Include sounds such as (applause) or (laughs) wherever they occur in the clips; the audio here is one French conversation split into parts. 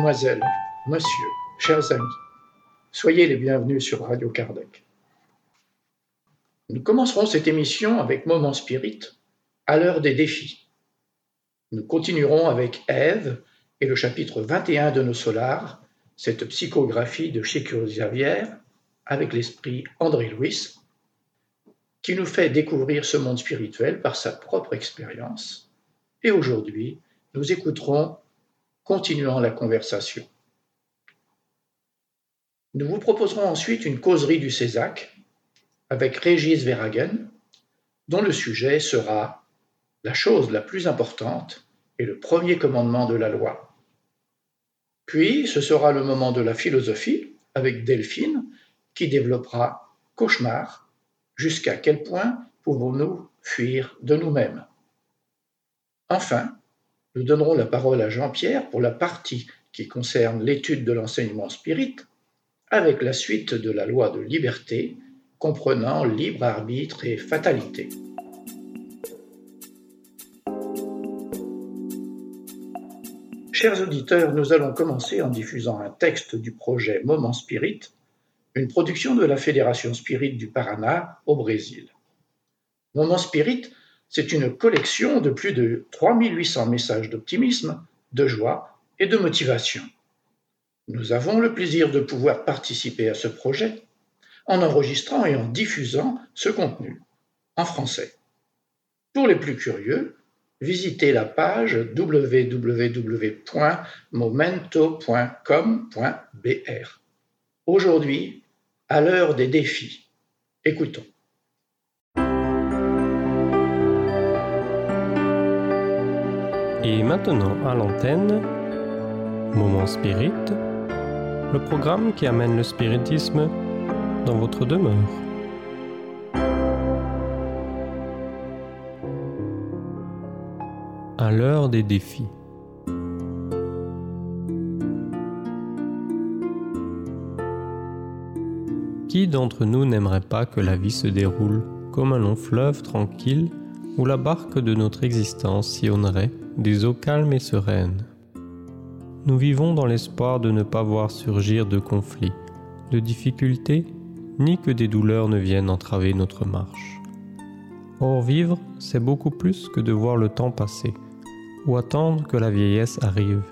Mademoiselle, Monsieur, chers amis, soyez les bienvenus sur Radio Kardec. Nous commencerons cette émission avec Moment Spirit, à l'heure des défis. Nous continuerons avec Ève et le chapitre 21 de nos solars, cette psychographie de Chico Xavier avec l'esprit André Louis, qui nous fait découvrir ce monde spirituel par sa propre expérience. Et aujourd'hui, nous écouterons continuant la conversation. Nous vous proposerons ensuite une causerie du Césac avec Régis Verhagen, dont le sujet sera la chose la plus importante et le premier commandement de la loi. Puis, ce sera le moment de la philosophie avec Delphine, qui développera cauchemar, jusqu'à quel point pouvons-nous fuir de nous-mêmes. Enfin, nous donnerons la parole à Jean-Pierre pour la partie qui concerne l'étude de l'enseignement spirit, avec la suite de la loi de liberté, comprenant libre arbitre et fatalité. Chers auditeurs, nous allons commencer en diffusant un texte du projet Moment Spirit, une production de la Fédération Spirit du Paraná au Brésil. Moment Spirit, c'est une collection de plus de 3800 messages d'optimisme, de joie et de motivation. Nous avons le plaisir de pouvoir participer à ce projet en enregistrant et en diffusant ce contenu en français. Pour les plus curieux, visitez la page www.momento.com.br. Aujourd'hui, à l'heure des défis, écoutons. Et maintenant à l'antenne, Moment Spirit, le programme qui amène le spiritisme dans votre demeure. à l'heure des défis. Qui d'entre nous n'aimerait pas que la vie se déroule comme un long fleuve tranquille où la barque de notre existence sillonnerait des eaux calmes et sereines Nous vivons dans l'espoir de ne pas voir surgir de conflits, de difficultés, ni que des douleurs ne viennent entraver notre marche. Or vivre, c'est beaucoup plus que de voir le temps passer ou attendre que la vieillesse arrive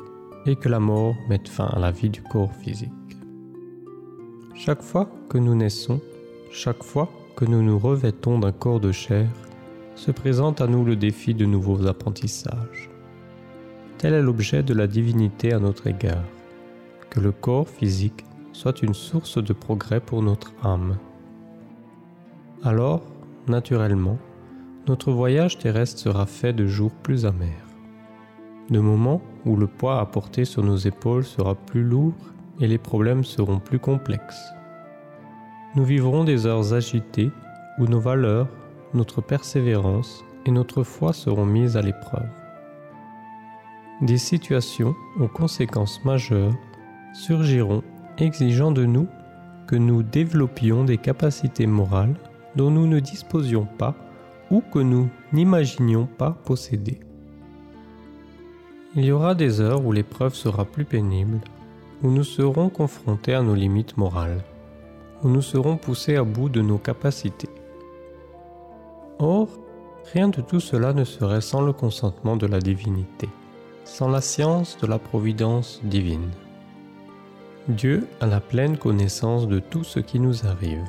et que la mort mette fin à la vie du corps physique. Chaque fois que nous naissons, chaque fois que nous nous revêtons d'un corps de chair, se présente à nous le défi de nouveaux apprentissages. Tel est l'objet de la divinité à notre égard, que le corps physique soit une source de progrès pour notre âme. Alors, naturellement, notre voyage terrestre sera fait de jours plus amers de moments où le poids à porter sur nos épaules sera plus lourd et les problèmes seront plus complexes. Nous vivrons des heures agitées où nos valeurs, notre persévérance et notre foi seront mises à l'épreuve. Des situations aux conséquences majeures surgiront exigeant de nous que nous développions des capacités morales dont nous ne disposions pas ou que nous n'imaginions pas posséder. Il y aura des heures où l'épreuve sera plus pénible, où nous serons confrontés à nos limites morales, où nous serons poussés à bout de nos capacités. Or, rien de tout cela ne serait sans le consentement de la divinité, sans la science de la providence divine. Dieu a la pleine connaissance de tout ce qui nous arrive.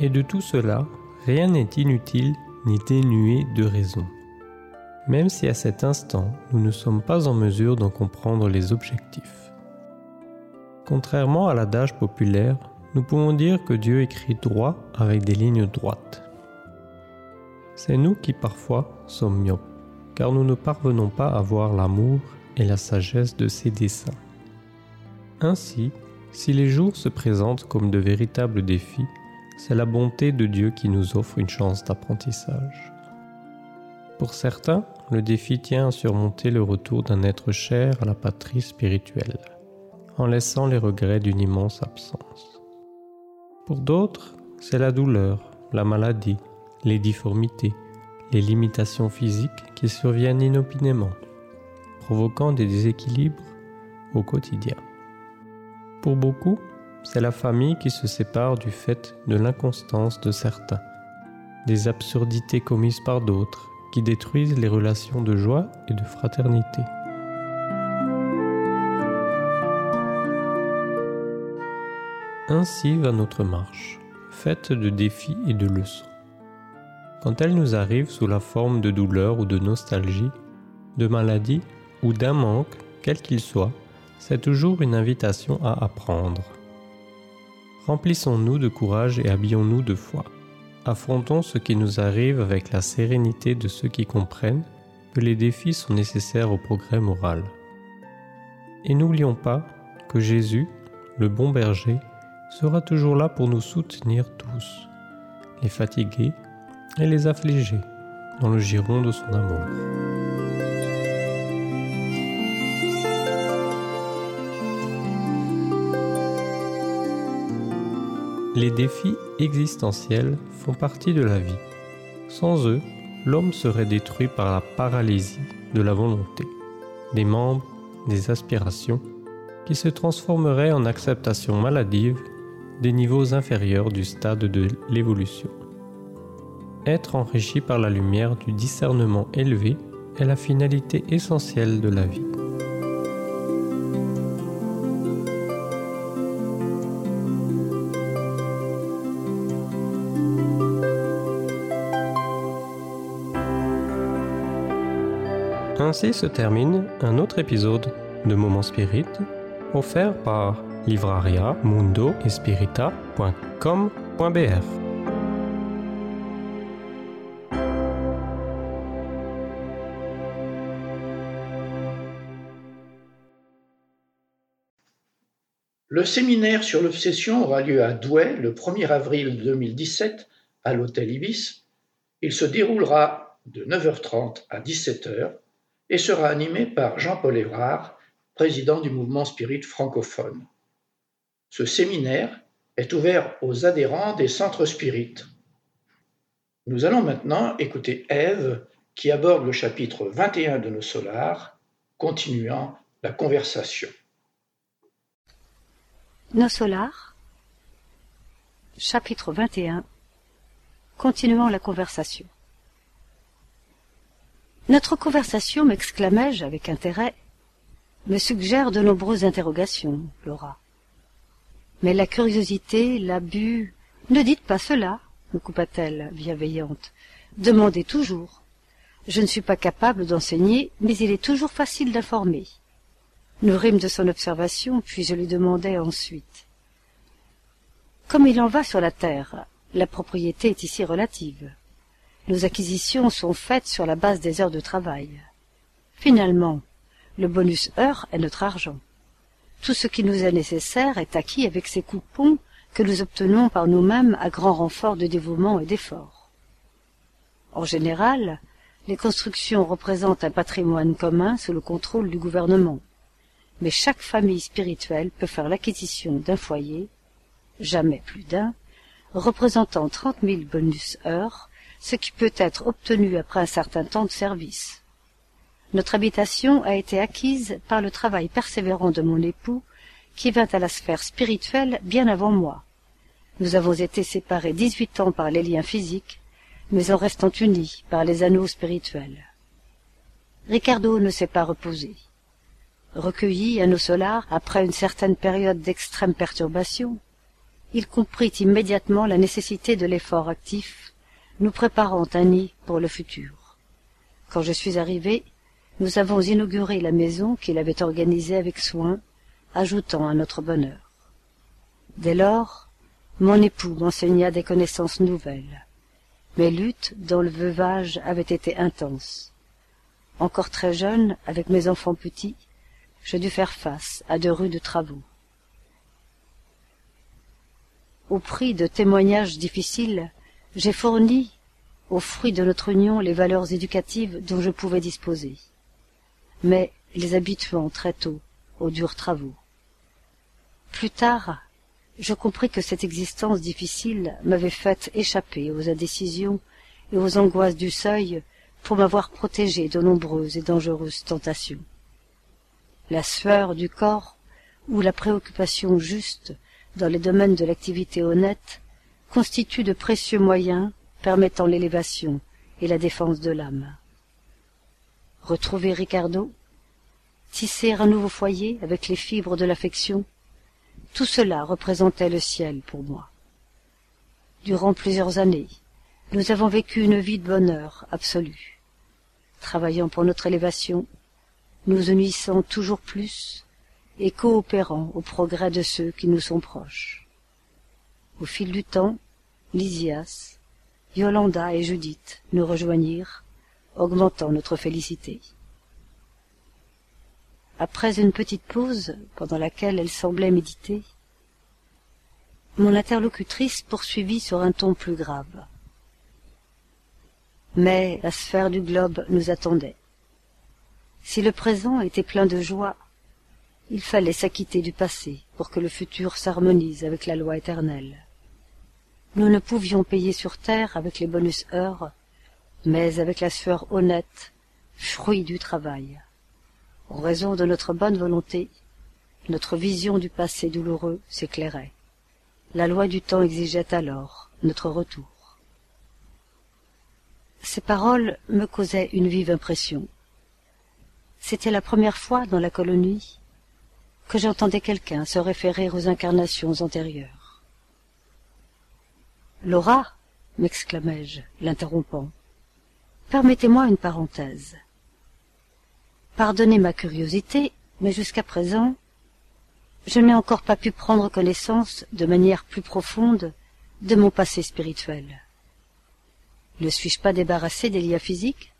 Et de tout cela, rien n'est inutile ni dénué de raison même si à cet instant nous ne sommes pas en mesure d'en comprendre les objectifs. Contrairement à l'adage populaire, nous pouvons dire que Dieu écrit droit avec des lignes droites. C'est nous qui parfois sommes myopes, car nous ne parvenons pas à voir l'amour et la sagesse de ses desseins. Ainsi, si les jours se présentent comme de véritables défis, c'est la bonté de Dieu qui nous offre une chance d'apprentissage. Pour certains, le défi tient à surmonter le retour d'un être cher à la patrie spirituelle, en laissant les regrets d'une immense absence. Pour d'autres, c'est la douleur, la maladie, les difformités, les limitations physiques qui surviennent inopinément. provoquant des déséquilibres au quotidien. Pour beaucoup, c'est la famille qui se sépare du fait de l'inconstance de certains, des absurdités commises par d'autres qui détruisent les relations de joie et de fraternité. Ainsi va notre marche, faite de défis et de leçons. Quand elle nous arrive sous la forme de douleur ou de nostalgie, de maladie ou d'un manque, quel qu'il soit, c'est toujours une invitation à apprendre. Remplissons-nous de courage et habillons-nous de foi. Affrontons ce qui nous arrive avec la sérénité de ceux qui comprennent que les défis sont nécessaires au progrès moral. Et n'oublions pas que Jésus, le bon berger, sera toujours là pour nous soutenir tous, les fatigués et les affligés, dans le giron de son amour. Les défis existentiels font partie de la vie. Sans eux, l'homme serait détruit par la paralysie de la volonté, des membres, des aspirations, qui se transformeraient en acceptation maladive des niveaux inférieurs du stade de l'évolution. Être enrichi par la lumière du discernement élevé est la finalité essentielle de la vie. Ainsi se termine un autre épisode de Moment Spirit offert par livraria mundo Le séminaire sur l'obsession aura lieu à Douai le 1er avril 2017 à l'hôtel Ibis. Il se déroulera de 9h30 à 17h et sera animé par Jean-Paul Évrard, président du mouvement Spirit francophone. Ce séminaire est ouvert aux adhérents des centres spirites. Nous allons maintenant écouter Ève qui aborde le chapitre 21 de nos solars, continuant la conversation. Nos solars, chapitre 21, continuant la conversation. Notre conversation, m'exclamai-je avec intérêt, me suggère de nombreuses interrogations, Laura. Mais la curiosité, l'abus... Ne dites pas cela, me coupa-t-elle, bienveillante. Demandez toujours. Je ne suis pas capable d'enseigner, mais il est toujours facile d'informer. Nous rîmes de son observation, puis je lui demandai ensuite. Comme il en va sur la terre, la propriété est ici relative. Nos acquisitions sont faites sur la base des heures de travail. Finalement, le bonus heure est notre argent. Tout ce qui nous est nécessaire est acquis avec ces coupons que nous obtenons par nous-mêmes à grand renfort de dévouement et d'effort. En général, les constructions représentent un patrimoine commun sous le contrôle du gouvernement. Mais chaque famille spirituelle peut faire l'acquisition d'un foyer, jamais plus d'un, représentant trente mille bonus heures ce qui peut être obtenu après un certain temps de service. Notre habitation a été acquise par le travail persévérant de mon époux, qui vint à la sphère spirituelle bien avant moi. Nous avons été séparés dix-huit ans par les liens physiques, mais en restant unis par les anneaux spirituels. Ricardo ne s'est pas reposé. Recueilli à nos solars après une certaine période d'extrême perturbation, il comprit immédiatement la nécessité de l'effort actif nous préparant un nid pour le futur. Quand je suis arrivé, nous avons inauguré la maison qu'il avait organisée avec soin, ajoutant à notre bonheur. Dès lors, mon époux m'enseigna des connaissances nouvelles. Mes luttes dans le veuvage avaient été intenses. Encore très jeune, avec mes enfants petits, je dus faire face à de rudes travaux. Au prix de témoignages difficiles, j'ai fourni aux fruits de notre union les valeurs éducatives dont je pouvais disposer, mais les habituant très tôt aux durs travaux. Plus tard, je compris que cette existence difficile m'avait fait échapper aux indécisions et aux angoisses du seuil pour m'avoir protégé de nombreuses et dangereuses tentations. La sueur du corps ou la préoccupation juste dans les domaines de l'activité honnête constituent de précieux moyens permettant l'élévation et la défense de l'âme. Retrouver Ricardo, tisser un nouveau foyer avec les fibres de l'affection, tout cela représentait le ciel pour moi. Durant plusieurs années, nous avons vécu une vie de bonheur absolu. Travaillant pour notre élévation, nous unissant toujours plus et coopérant au progrès de ceux qui nous sont proches. Au fil du temps, Lysias, Yolanda et Judith nous rejoignirent, augmentant notre félicité. Après une petite pause, pendant laquelle elle semblait méditer, mon interlocutrice poursuivit sur un ton plus grave. Mais la sphère du globe nous attendait. Si le présent était plein de joie, il fallait s'acquitter du passé pour que le futur s'harmonise avec la loi éternelle. Nous ne pouvions payer sur terre avec les bonus heures, mais avec la sueur honnête, fruit du travail. En raison de notre bonne volonté, notre vision du passé douloureux s'éclairait. La loi du temps exigeait alors notre retour. Ces paroles me causaient une vive impression. C'était la première fois dans la colonie que j'entendais quelqu'un se référer aux incarnations antérieures. Laura, m'exclamai-je, l'interrompant, permettez-moi une parenthèse. Pardonnez ma curiosité, mais jusqu'à présent, je n'ai encore pas pu prendre connaissance de manière plus profonde de mon passé spirituel. Ne suis-je pas débarrassé des liens physiques?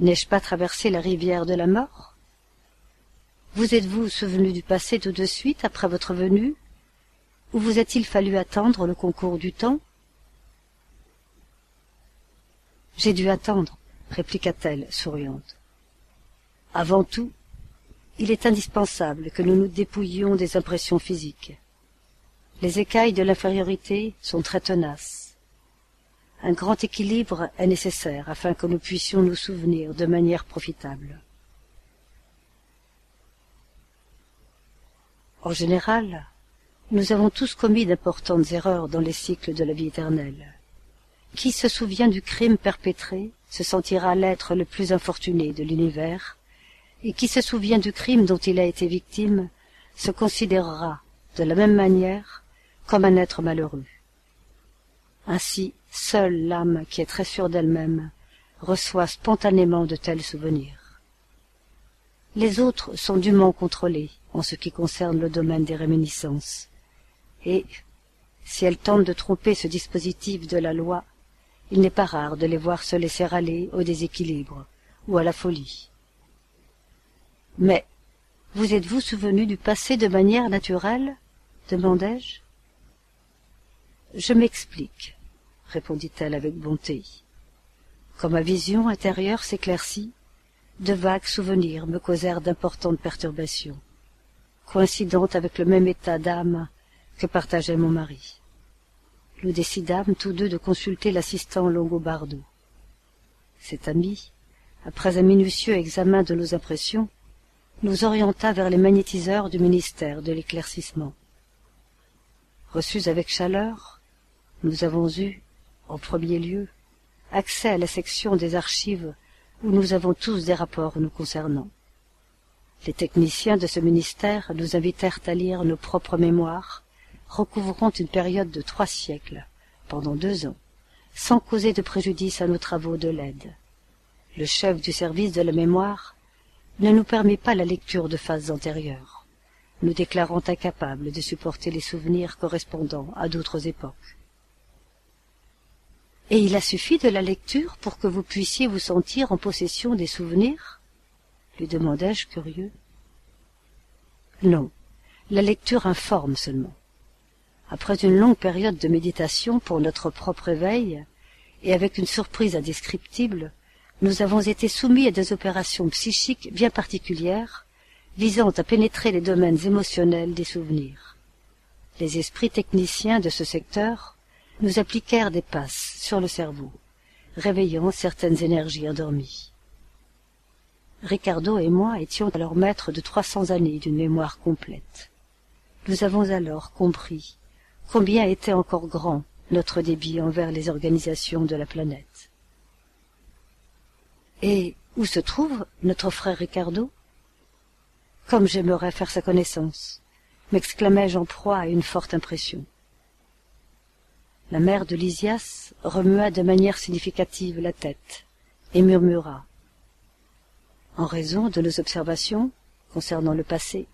N'ai-je pas traversé la rivière de la mort? Vous êtes-vous souvenu du passé tout de suite après votre venue? Ou vous a-t-il fallu attendre le concours du temps? J'ai dû attendre, répliqua-t-elle, souriante. Avant tout, il est indispensable que nous nous dépouillions des impressions physiques. Les écailles de l'infériorité sont très tenaces. Un grand équilibre est nécessaire afin que nous puissions nous souvenir de manière profitable. En général, nous avons tous commis d'importantes erreurs dans les cycles de la vie éternelle. Qui se souvient du crime perpétré se sentira l'être le plus infortuné de l'univers et qui se souvient du crime dont il a été victime se considérera de la même manière comme un être malheureux. Ainsi, seule l'âme qui est très sûre d'elle-même reçoit spontanément de tels souvenirs. Les autres sont dûment contrôlés en ce qui concerne le domaine des réminiscences, et, si elles tentent de tromper ce dispositif de la loi, il n'est pas rare de les voir se laisser aller au déséquilibre ou à la folie. Mais vous êtes-vous souvenu du passé de manière naturelle? demandai-je. Je m'explique, répondit-elle avec bonté. Quand ma vision intérieure s'éclaircit, de vagues souvenirs me causèrent d'importantes perturbations, coïncidentes avec le même état d'âme que partageait mon mari. Nous décidâmes tous deux de consulter l'assistant Longobardo. Cet ami, après un minutieux examen de nos impressions, nous orienta vers les magnétiseurs du ministère de l'éclaircissement. Reçus avec chaleur, nous avons eu, en premier lieu, accès à la section des archives où nous avons tous des rapports nous concernant. Les techniciens de ce ministère nous invitèrent à lire nos propres mémoires, recouvrant une période de trois siècles, pendant deux ans, sans causer de préjudice à nos travaux de l'aide. Le chef du service de la mémoire ne nous permet pas la lecture de phases antérieures, nous déclarant incapables de supporter les souvenirs correspondant à d'autres époques. Et il a suffi de la lecture pour que vous puissiez vous sentir en possession des souvenirs? lui demandai-je curieux. Non, la lecture informe seulement. Après une longue période de méditation pour notre propre éveil, et avec une surprise indescriptible, nous avons été soumis à des opérations psychiques bien particulières, visant à pénétrer les domaines émotionnels des souvenirs. Les esprits techniciens de ce secteur nous appliquèrent des passes sur le cerveau, réveillant certaines énergies endormies. Ricardo et moi étions alors maîtres de trois cents années d'une mémoire complète. Nous avons alors compris combien était encore grand notre débit envers les organisations de la planète. Et où se trouve notre frère Ricardo? Comme j'aimerais faire sa connaissance, m'exclamai-je en proie à une forte impression. La mère de Lysias remua de manière significative la tête et murmura. En raison de nos observations concernant le passé,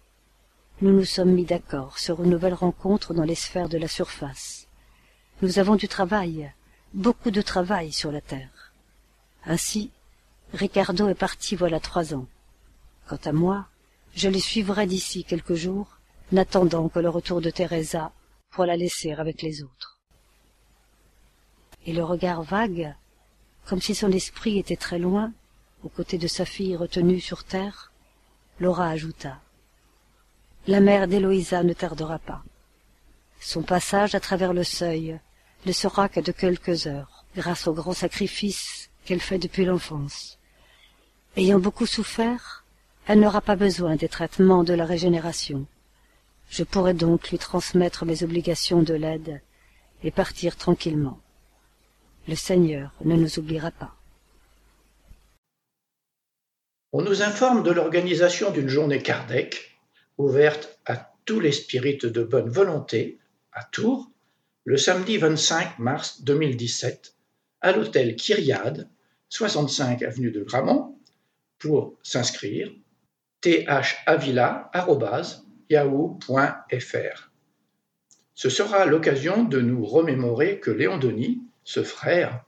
nous nous sommes mis d'accord sur une nouvelle rencontre dans les sphères de la surface. Nous avons du travail, beaucoup de travail sur la Terre. Ainsi, Ricardo est parti voilà trois ans. Quant à moi, je les suivrai d'ici quelques jours, n'attendant que le retour de Teresa pour la laisser avec les autres. Et le regard vague, comme si son esprit était très loin, aux côtés de sa fille retenue sur terre, Laura ajouta la mère d'Héloïsa ne tardera pas. Son passage à travers le seuil ne sera que de quelques heures, grâce au grand sacrifice qu'elle fait depuis l'enfance. Ayant beaucoup souffert, elle n'aura pas besoin des traitements de la régénération. Je pourrai donc lui transmettre mes obligations de l'aide et partir tranquillement. Le Seigneur ne nous oubliera pas. On nous informe de l'organisation d'une journée Kardec ouverte à tous les spirites de bonne volonté à Tours le samedi 25 mars 2017 à l'hôtel Kyriade, 65 avenue de Gramont, pour s'inscrire thavila.yahoo.fr. Ce sera l'occasion de nous remémorer que Léon Denis, ce frère,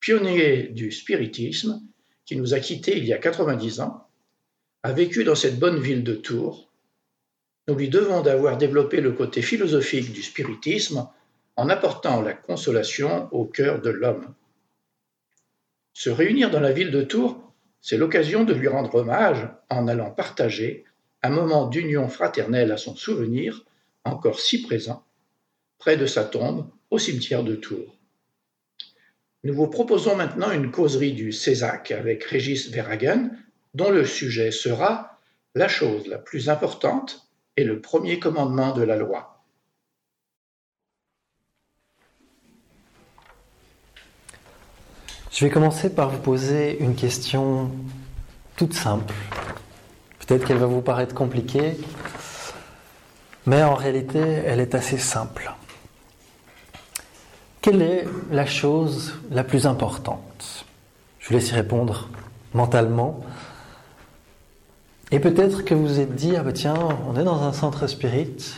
pionnier du spiritisme, qui nous a quittés il y a 90 ans, a vécu dans cette bonne ville de Tours nous lui devons d'avoir développé le côté philosophique du spiritisme en apportant la consolation au cœur de l'homme. Se réunir dans la ville de Tours, c'est l'occasion de lui rendre hommage en allant partager un moment d'union fraternelle à son souvenir, encore si présent, près de sa tombe au cimetière de Tours. Nous vous proposons maintenant une causerie du Césac avec Régis Verhagen, dont le sujet sera la chose la plus importante est le premier commandement de la loi. Je vais commencer par vous poser une question toute simple. Peut-être qu'elle va vous paraître compliquée, mais en réalité, elle est assez simple. Quelle est la chose la plus importante? Je vous laisse y répondre mentalement. Et peut-être que vous êtes dit, ah bah tiens, on est dans un centre spirit,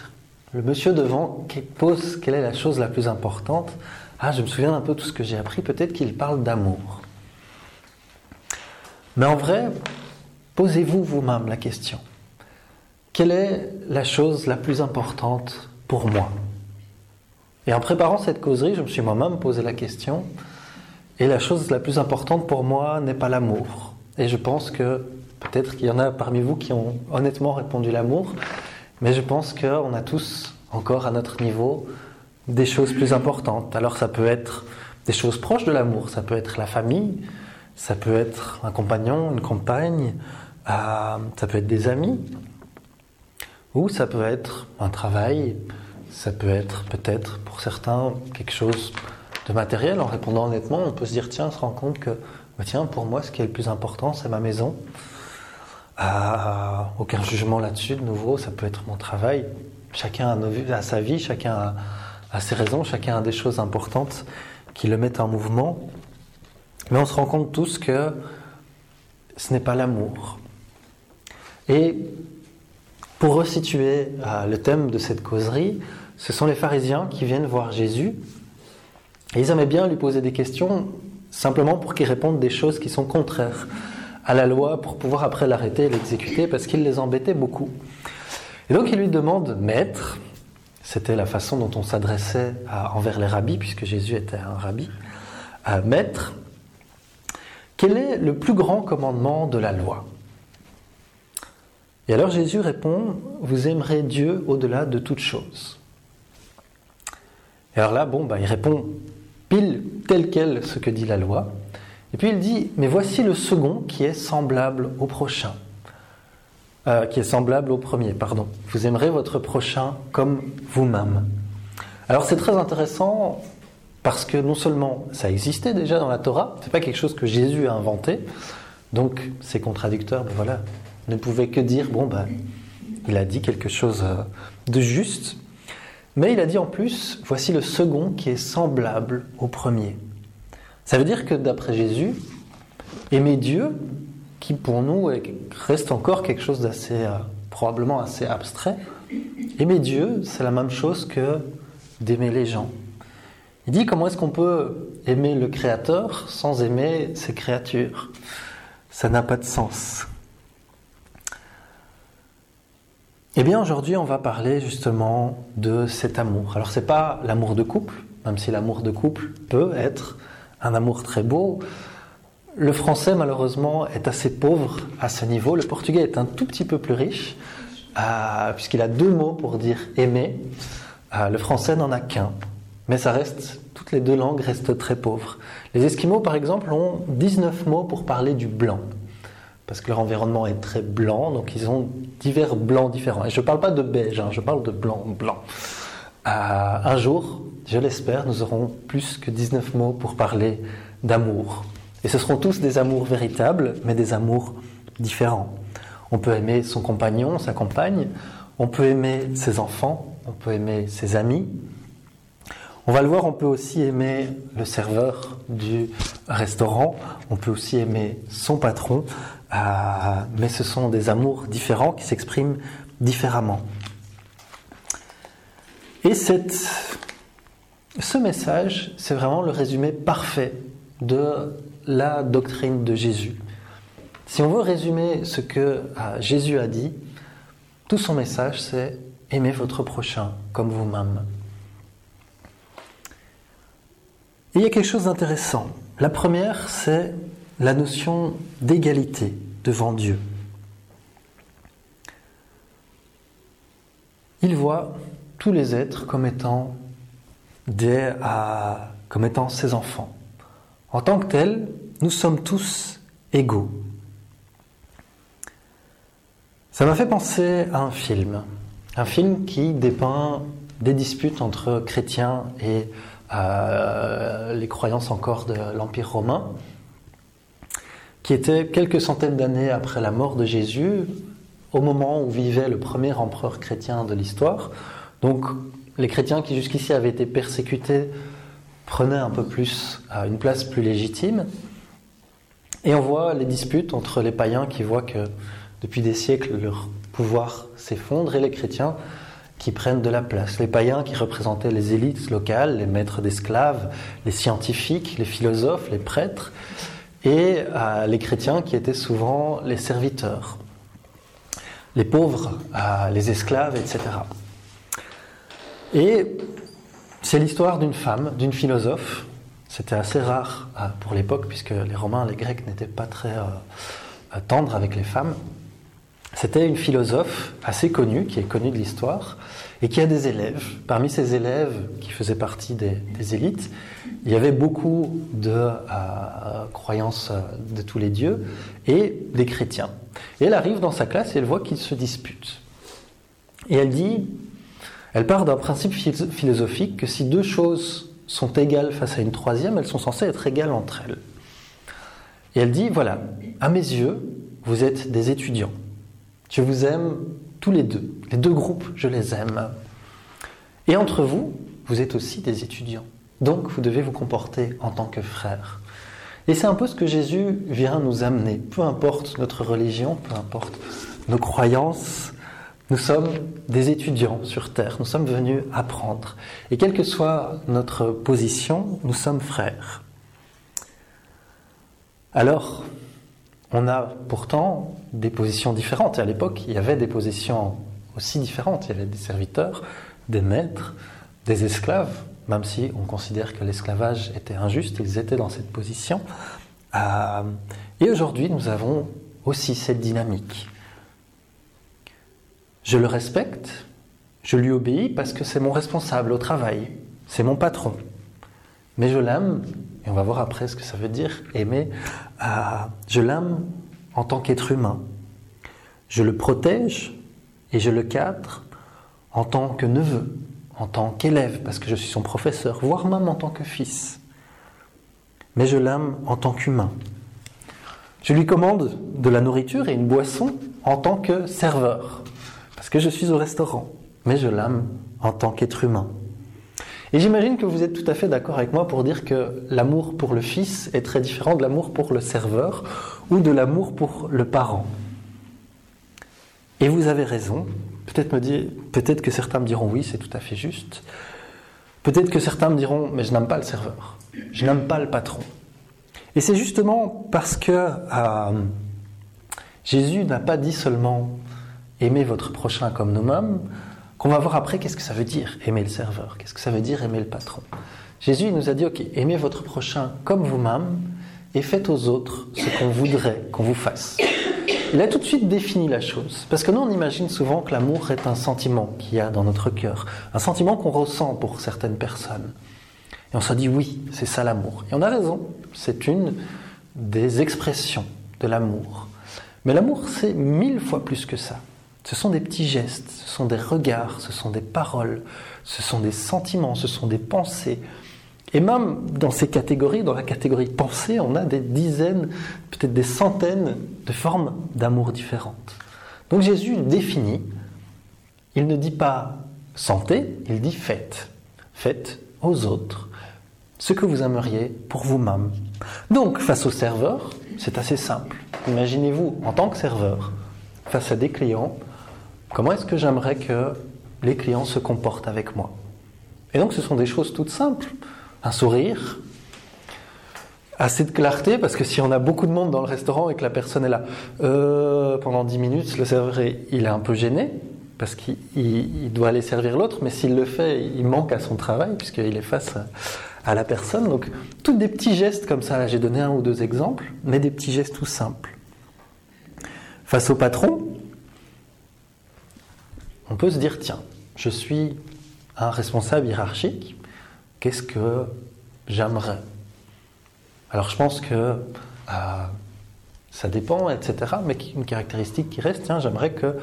le monsieur devant qui pose quelle est la chose la plus importante. Ah, je me souviens un peu de tout ce que j'ai appris, peut-être qu'il parle d'amour. Mais en vrai, posez-vous vous-même la question. Quelle est la chose la plus importante pour moi? Et en préparant cette causerie, je me suis moi-même posé la question. Et la chose la plus importante pour moi n'est pas l'amour. Et je pense que Peut-être qu'il y en a parmi vous qui ont honnêtement répondu l'amour, mais je pense qu'on a tous encore à notre niveau des choses plus importantes. Alors ça peut être des choses proches de l'amour, ça peut être la famille, ça peut être un compagnon, une compagne, euh, ça peut être des amis, ou ça peut être un travail, ça peut être peut-être pour certains quelque chose de matériel. En répondant honnêtement, on peut se dire tiens, on se rend compte que bah, tiens, pour moi, ce qui est le plus important, c'est ma maison. Ah, aucun jugement là-dessus, de nouveau, ça peut être mon travail. Chacun a, sa vie, chacun a, ses raisons, chacun a des choses importantes qui le mettent en mouvement. Mais on se rend compte tous que ce n'est pas l'amour. Et pour resituer euh, le thème de cette causerie, ce sont les pharisiens qui viennent voir Jésus. Et ils aimaient bien lui poser des questions simplement pour qu'il réponde des choses qui sont contraires à la loi pour pouvoir après l'arrêter et l'exécuter parce qu'il les embêtait beaucoup. Et donc il lui demande, maître, c'était la façon dont on s'adressait envers les rabbis, puisque Jésus était un rabbi, à maître, quel est le plus grand commandement de la loi? Et alors Jésus répond, vous aimerez Dieu au-delà de toute chose. Et alors là, bon, bah, il répond pile tel quel ce que dit la loi. Et puis il dit, mais voici le second qui est semblable au prochain. Euh, premier, pardon. Vous aimerez votre prochain comme vous-même. Alors c'est très intéressant parce que non seulement ça existait déjà dans la Torah, c'est pas quelque chose que Jésus a inventé, donc ces contradicteurs, ben voilà, ne pouvaient que dire bon ben il a dit quelque chose euh, de juste, mais il a dit en plus voici le second qui est semblable au premier. Ça veut dire que d'après Jésus, aimer Dieu, qui pour nous reste encore quelque chose d'assez euh, probablement assez abstrait, aimer Dieu, c'est la même chose que d'aimer les gens. Il dit comment est-ce qu'on peut aimer le Créateur sans aimer ses créatures Ça n'a pas de sens. Eh bien aujourd'hui on va parler justement de cet amour. Alors c'est pas l'amour de couple, même si l'amour de couple peut être un amour très beau. Le français malheureusement est assez pauvre à ce niveau. Le portugais est un tout petit peu plus riche, euh, puisqu'il a deux mots pour dire aimer. Euh, le français n'en a qu'un. Mais ça reste, toutes les deux langues restent très pauvres. Les Esquimaux, par exemple, ont 19 mots pour parler du blanc. Parce que leur environnement est très blanc, donc ils ont divers blancs différents. Et je ne parle pas de beige, hein, je parle de blanc, blanc. Euh, un jour, je l'espère, nous aurons plus que 19 mots pour parler d'amour. Et ce seront tous des amours véritables, mais des amours différents. On peut aimer son compagnon, sa compagne, on peut aimer ses enfants, on peut aimer ses amis, on va le voir, on peut aussi aimer le serveur du restaurant, on peut aussi aimer son patron, mais ce sont des amours différents qui s'expriment différemment. Et ce message, c'est vraiment le résumé parfait de la doctrine de Jésus. Si on veut résumer ce que euh, Jésus a dit, tout son message, c'est aimer votre prochain comme vous-même. il y a quelque chose d'intéressant. La première, c'est la notion d'égalité devant Dieu. Il voit tous les êtres comme étant, des, comme étant ses enfants. En tant que tels, nous sommes tous égaux. Ça m'a fait penser à un film, un film qui dépeint des disputes entre chrétiens et les croyances encore de l'Empire romain, qui était quelques centaines d'années après la mort de Jésus, au moment où vivait le premier empereur chrétien de l'histoire. Donc les chrétiens qui jusqu'ici avaient été persécutés prenaient un peu plus une place plus légitime. Et on voit les disputes entre les païens qui voient que depuis des siècles leur pouvoir s'effondre et les chrétiens qui prennent de la place. Les païens qui représentaient les élites locales, les maîtres d'esclaves, les scientifiques, les philosophes, les prêtres, et euh, les chrétiens qui étaient souvent les serviteurs, les pauvres, euh, les esclaves, etc. Et c'est l'histoire d'une femme, d'une philosophe. C'était assez rare euh, pour l'époque, puisque les Romains, les Grecs n'étaient pas très tendres avec les femmes. C'était une philosophe assez connue, qui est connue de l'histoire, et qui a des élèves. Parmi ces élèves, qui faisaient partie des, élites, il y avait beaucoup de euh, croyances de tous les dieux et des chrétiens. Et elle arrive dans sa classe et elle voit qu'ils se disputent. Et elle dit, elle part d'un principe philosophique que si deux choses sont égales face à une troisième, elles sont censées être égales entre elles. Et elle dit, voilà, à mes yeux, vous êtes des étudiants. Je vous aime tous les deux. Les deux groupes, je les aime. Et entre vous, vous êtes aussi des étudiants. Donc vous devez vous comporter en tant que frères. Et c'est un peu ce que Jésus vient nous amener. Peu importe notre religion, peu importe nos croyances, nous sommes des étudiants sur Terre. Nous sommes venus apprendre. Et quelle que soit notre position, nous sommes frères. Alors, on a pourtant des positions différentes. Et à l'époque, il y avait des positions aussi différentes. Il y avait des serviteurs, des maîtres, des esclaves, même si on considère que l'esclavage était injuste, ils étaient dans cette position. Euh, et aujourd'hui, nous avons aussi cette dynamique. Je le respecte, je lui obéis parce que c'est mon responsable au travail, c'est mon patron. Mais je l'aime et on va voir après ce que ça veut dire aimer, euh, je l'aime en tant qu'être humain. Je le protège et je le cadre en tant que neveu, en tant qu'élève, parce que je suis son professeur, voire même en tant que fils. Mais je l'aime en tant qu'humain. Je lui commande de la nourriture et une boisson en tant que serveur, parce que je suis au restaurant, mais je l'aime en tant qu'être humain. Et j'imagine que vous êtes tout à fait d'accord avec moi pour dire que l'amour pour le fils est très différent de l'amour pour le serveur ou de l'amour pour le parent. Et vous avez raison. Peut-être peut-être que certains me diront oui, c'est tout à fait juste. Peut-être que certains me diront mais je n'aime pas le serveur, je n'aime pas le patron. Et c'est justement parce que euh, Jésus n'a pas dit seulement aimez votre prochain comme nous-mêmes, qu'on va voir après qu'est-ce que ça veut dire aimer le serveur, qu'est-ce que ça veut dire aimer le patron. Jésus nous a dit, ok, aimez votre prochain comme vous-même et faites aux autres ce qu'on voudrait qu'on vous fasse. Il a tout de suite défini la chose, parce que nous on imagine souvent que l'amour est un sentiment qu'il y a dans notre cœur, un sentiment qu'on ressent pour certaines personnes. Et on se dit oui, c'est ça l'amour. Et on a raison, c'est une des expressions de l'amour. Mais l'amour, c'est mille fois plus que ça. Ce sont des petits gestes, ce sont des regards, ce sont des paroles, ce sont des sentiments, ce sont des pensées. Et même dans ces catégories, dans la catégorie pensée, on a des dizaines, peut-être des centaines de formes d'amour différentes. Donc Jésus définit, il ne dit pas santé, il dit faites. Faites aux autres ce que vous aimeriez pour vous-même. Donc face au serveur, c'est assez simple. Imaginez-vous en tant que serveur, face à des clients, Comment est-ce que j'aimerais que les clients se comportent avec moi? Et donc ce sont des choses toutes simples. Un sourire, assez de clarté, parce que si on a beaucoup de monde dans le restaurant et que la personne est là euh, pendant 10 minutes, le serveur il est un peu gêné, parce qu'il doit aller servir l'autre, mais s'il le fait, il manque à son travail, puisqu'il est face à, la personne. Donc, tous des petits gestes comme ça, j'ai donné un ou deux exemples, mais des petits gestes tout simples. Face au patron, on peut se dire, tiens, je suis un responsable hiérarchique, qu'est-ce que j'aimerais? Alors je pense que euh, ça dépend, etc. Mais une caractéristique qui reste, tiens, j'aimerais que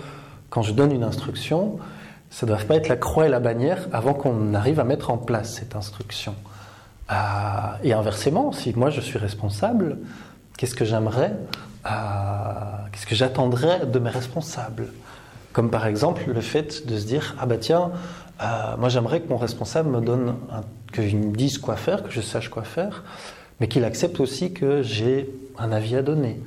quand je donne une instruction, ça ne doit pas être la croix et la bannière avant qu'on arrive à mettre en place cette instruction. Euh, et inversement, si moi je suis responsable, qu'est-ce que j'aimerais, euh, qu'est-ce que j'attendrais de mes responsables? Comme par exemple le fait de se dire ah bah tiens, euh, moi j'aimerais que mon responsable me donne, qu'il me dise quoi faire, que je sache quoi faire, mais qu'il accepte aussi que j'ai un avis à donner,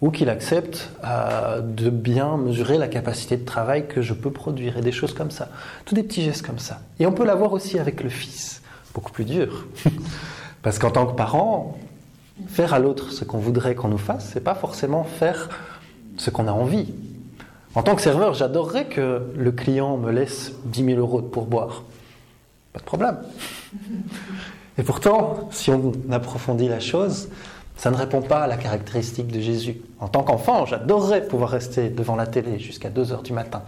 ou qu'il accepte euh, de bien mesurer la capacité de travail que je peux produire, et des choses comme ça. Tous des petits gestes comme ça. Et on peut l'avoir aussi avec le fils, beaucoup plus dur. (laughs) Parce qu'en tant que parent, faire à l'autre ce qu'on voudrait qu'on nous fasse, c'est pas forcément faire ce qu'on a envie. En tant que serveur, j'adorerais que le client me laisse 10 000 euros de pourboire. Pas de problème. Et pourtant, si on approfondit la chose, ça ne répond pas à la caractéristique de Jésus. En tant qu'enfant, j'adorerais pouvoir rester devant la télé jusqu'à 2 heures du matin.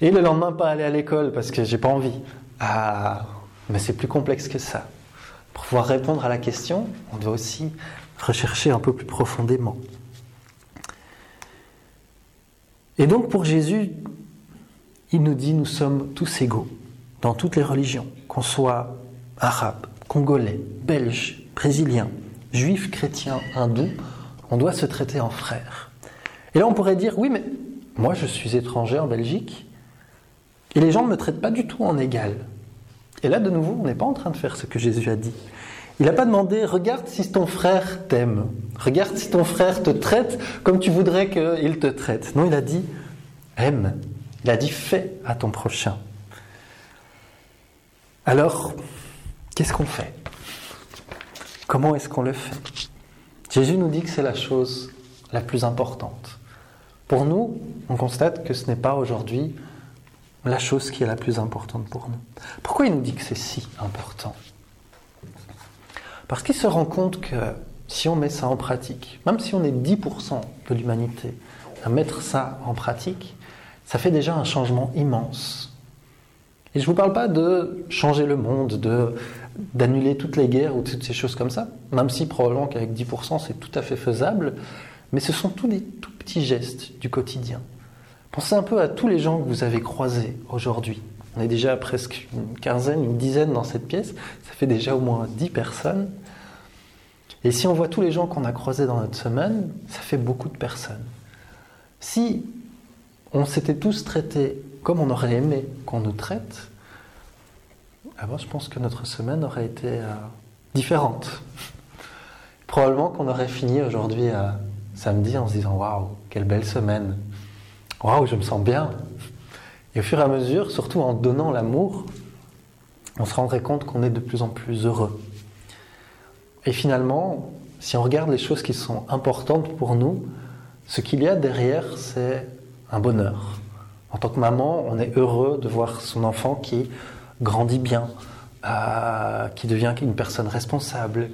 Et le lendemain, pas aller à l'école parce que j'ai pas envie. Ah, mais c'est plus complexe que ça. Pour pouvoir répondre à la question, on doit aussi rechercher un peu plus profondément. Et donc pour Jésus, il nous dit nous sommes tous égaux dans toutes les religions, qu'on soit arabe, congolais, belge, brésilien, juif, chrétien, hindou, on doit se traiter en frères. Et là on pourrait dire oui mais moi je suis étranger en Belgique et les gens ne me traitent pas du tout en égal. Et là de nouveau on n'est pas en train de faire ce que Jésus a dit. Il n'a pas demandé regarde si ton frère t'aime, regarde si ton frère te traite comme tu voudrais qu'il te traite. Non, il a dit aime. Il a dit fais à ton prochain. Alors, qu'est-ce qu'on fait? Comment est-ce qu'on le fait? Jésus nous dit que c'est la chose la plus importante. Pour nous, on constate que ce n'est pas aujourd'hui la chose qui est la plus importante pour nous. Pourquoi il nous dit que c'est si important? Parce qu'il se rend compte que si on met ça en pratique, même si on est 10% de l'humanité à mettre ça en pratique, ça fait déjà un changement immense. Et je ne vous parle pas de changer le monde, de d'annuler toutes les guerres ou toutes ces choses comme ça, même si probablement qu'avec 10% c'est tout à fait faisable, mais ce sont tous des tout petits gestes du quotidien. Pensez un peu à tous les gens que vous avez croisés aujourd'hui. On est déjà presque une quinzaine, une dizaine dans cette pièce, ça fait déjà au moins 10 personnes. Et si on voit tous les gens qu'on a croisés dans notre semaine, ça fait beaucoup de personnes. Si on s'était tous traités comme on aurait aimé qu'on nous traite, alors je pense que notre semaine aurait été euh, différente. (laughs) Probablement qu'on aurait fini aujourd'hui à samedi en se disant Waouh, quelle belle semaine Waouh, je me sens bien Et au fur et à mesure, surtout en donnant l'amour, on se rendrait compte qu'on est de plus en plus heureux. Et finalement, si on regarde les choses qui sont importantes pour nous, ce qu'il y a derrière, c'est un bonheur. En tant que maman, on est heureux de voir son enfant qui grandit bien, euh, qui devient une personne responsable,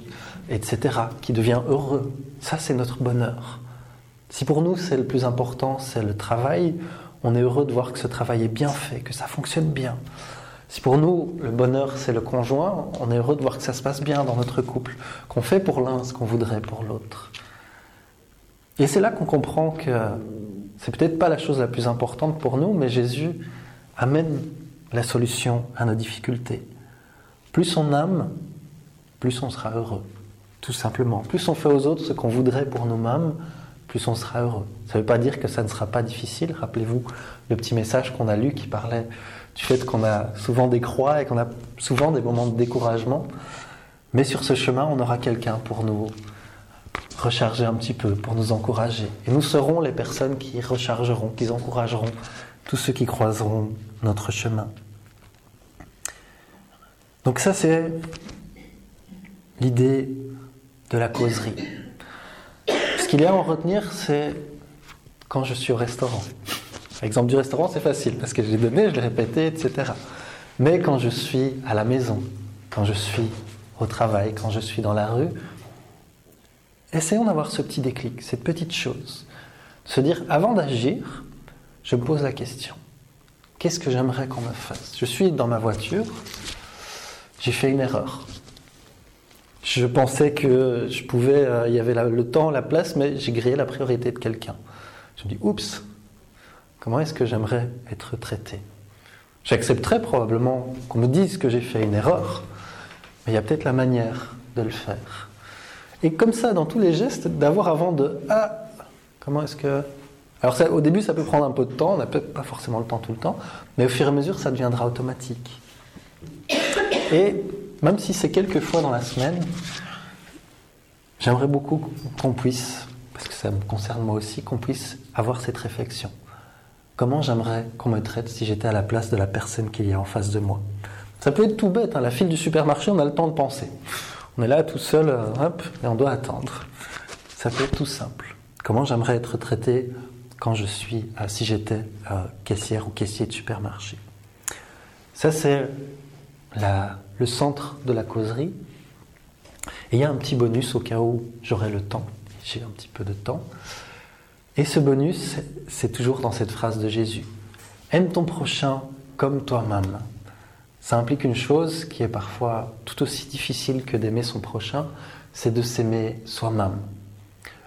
etc., qui devient heureux. Ça, c'est notre bonheur. Si pour nous, c'est le plus important, c'est le travail, on est heureux de voir que ce travail est bien fait, que ça fonctionne bien. Si pour nous, le bonheur, c'est le conjoint, on est heureux de voir que ça se passe bien dans notre couple, qu'on fait pour l'un ce qu'on voudrait pour l'autre. Et c'est là qu'on comprend que c'est peut-être pas la chose la plus importante pour nous, mais Jésus amène la solution à nos difficultés. Plus on aime, plus on sera heureux, tout simplement. Plus on fait aux autres ce qu'on voudrait pour nous-mêmes, plus on sera heureux. Ça ne veut pas dire que ça ne sera pas difficile. Rappelez-vous le petit message qu'on a lu qui parlait du fait qu'on a souvent des croix et qu'on a souvent des moments de découragement. Mais sur ce chemin, on aura quelqu'un pour nous recharger un petit peu, pour nous encourager. Et nous serons les personnes qui rechargeront, qui encourageront tous ceux qui croiseront notre chemin. Donc ça, c'est l'idée de la causerie. Ce qu'il y a à en retenir, c'est quand je suis au restaurant. L'exemple du restaurant, c'est facile, parce que je l'ai donné, je l'ai répété, etc. Mais quand je suis à la maison, quand je suis au travail, quand je suis dans la rue, essayons d'avoir ce petit déclic, cette petite chose. Se dire, avant d'agir, je me pose la question. Qu'est-ce que j'aimerais qu'on me fasse? Je suis dans ma voiture, j'ai fait une erreur. Je pensais que je pouvais, euh, y avait le temps, la place, mais j'ai grillé la priorité de quelqu'un. Je me dis, oups, comment est-ce que j'aimerais être traité? J'accepterais probablement qu'on me dise que j'ai fait une erreur, mais il y a peut-être la manière de le faire. Et comme ça, dans tous les gestes, d'avoir avant de Ah, comment est-ce que. Alors, au début, ça peut prendre un peu de temps, on n'a pas forcément le temps tout le temps, mais au fur et à mesure, ça deviendra automatique. Et même si c'est quelques fois dans la semaine, j'aimerais beaucoup qu'on puisse, parce que ça me concerne moi aussi, qu'on puisse avoir cette réflexion. Comment j'aimerais qu'on me traite si j'étais à la place de la personne qu'il y a en face de moi? Ça peut être tout bête, hein. la file du supermarché, on a le temps de penser. On est là tout seul, euh, hop, et on doit attendre. Ça peut être tout simple. Comment j'aimerais être traité quand je suis, euh, si j'étais euh, caissière ou caissier de supermarché? Ça, c'est le centre de la causerie. Et il y a un petit bonus au cas où j'aurai le temps. J'ai un petit peu de temps. Et ce bonus, c'est toujours dans cette phrase de Jésus. Aime ton prochain comme toi-même. Ça implique une chose qui est parfois tout aussi difficile que d'aimer son prochain, c'est de s'aimer soi-même.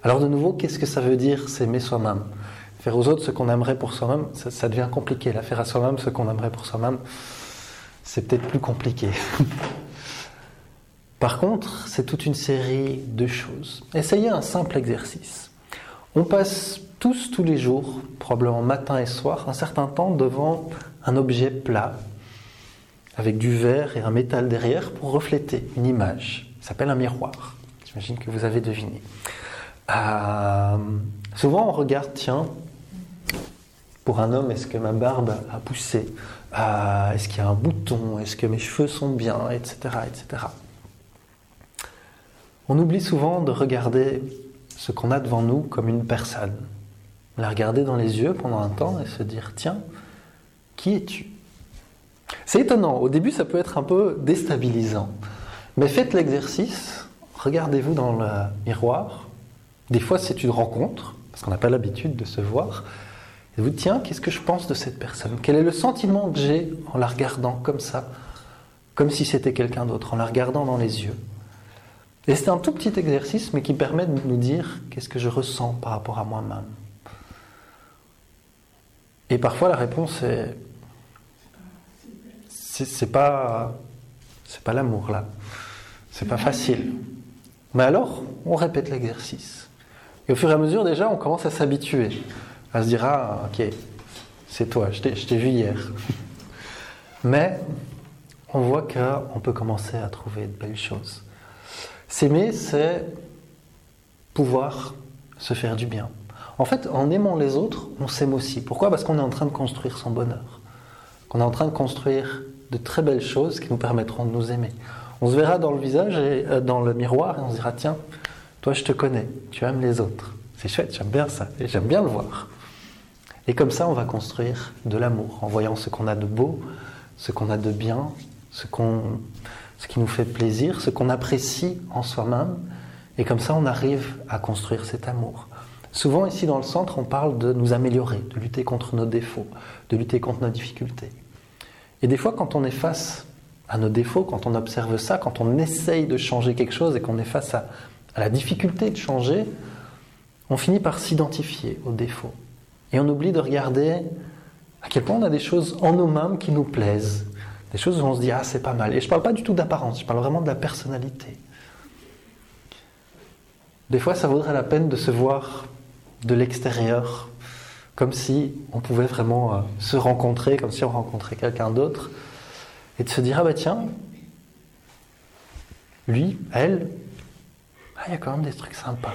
Alors de nouveau, qu'est-ce que ça veut dire s'aimer soi-même? Faire aux autres ce qu'on aimerait pour soi-même, ça, devient compliqué. La faire à soi-même ce qu'on aimerait pour soi-même, c'est peut-être plus compliqué. (laughs) Par contre, c'est toute une série de choses. Essayez un simple exercice. On passe tous, tous les jours, probablement matin et soir, un certain temps devant un objet plat, avec du verre et un métal derrière pour refléter une image. Ça s'appelle un miroir. J'imagine que vous avez deviné. Euh, souvent on regarde, tiens, pour un homme, est-ce que ma barbe a poussé? Euh, Est-ce qu'il y a un bouton? Est-ce que mes cheveux sont bien? Etc. etc. On oublie souvent de regarder ce qu'on a devant nous comme une personne. La regarder dans les yeux pendant un temps et se dire, tiens, qui es-tu? C'est étonnant, au début ça peut être un peu déstabilisant. Mais faites l'exercice, regardez-vous dans le miroir. Des fois c'est une rencontre, parce qu'on n'a pas l'habitude de se voir. Et vous tiens, qu'est-ce que je pense de cette personne? Quel est le sentiment que j'ai en la regardant comme ça, comme si c'était quelqu'un d'autre, en la regardant dans les yeux Et c'est un tout petit exercice, mais qui permet de nous dire qu'est-ce que je ressens par rapport à moi-même. Et parfois la réponse est c'est pas c'est pas l'amour là. C'est pas facile. Mais alors, on répète l'exercice. Et au fur et à mesure, déjà, on commence à s'habituer. À se dire, ah, ok, c'est toi, je t'ai vu hier. Mais on voit qu'on peut commencer à trouver de belles choses. S'aimer, c'est pouvoir se faire du bien. En fait, en aimant les autres, on s'aime aussi. Pourquoi? Parce qu'on est en train de construire son bonheur. Qu'on est en train de construire de très belles choses qui nous permettront de nous aimer. On se verra dans le visage et euh, dans le miroir et on se dira tiens, toi je te connais, tu aimes les autres. C'est chouette, j'aime bien ça et j'aime bien le voir. Et comme ça, on va construire de l'amour en voyant ce qu'on a de beau, ce qu'on a de bien, ce, ce qui nous fait plaisir, ce qu'on apprécie en soi-même. Et comme ça, on arrive à construire cet amour. Souvent, ici dans le centre, on parle de nous améliorer, de lutter contre nos défauts, de lutter contre nos difficultés. Et des fois, quand on est face à nos défauts, quand on observe ça, quand on essaye de changer quelque chose et qu'on est face à, la difficulté de changer, on finit par s'identifier aux défauts. Et on oublie de regarder à quel point on a des choses en nous-mêmes qui nous plaisent, des choses où on se dit ah c'est pas mal. Et je ne parle pas du tout d'apparence, je parle vraiment de la personnalité. Des fois, ça vaudrait la peine de se voir de l'extérieur, comme si on pouvait vraiment euh, se rencontrer, comme si on rencontrait quelqu'un d'autre, et de se dire, ah bah tiens, lui, elle, ah, il y a quand même des trucs sympas.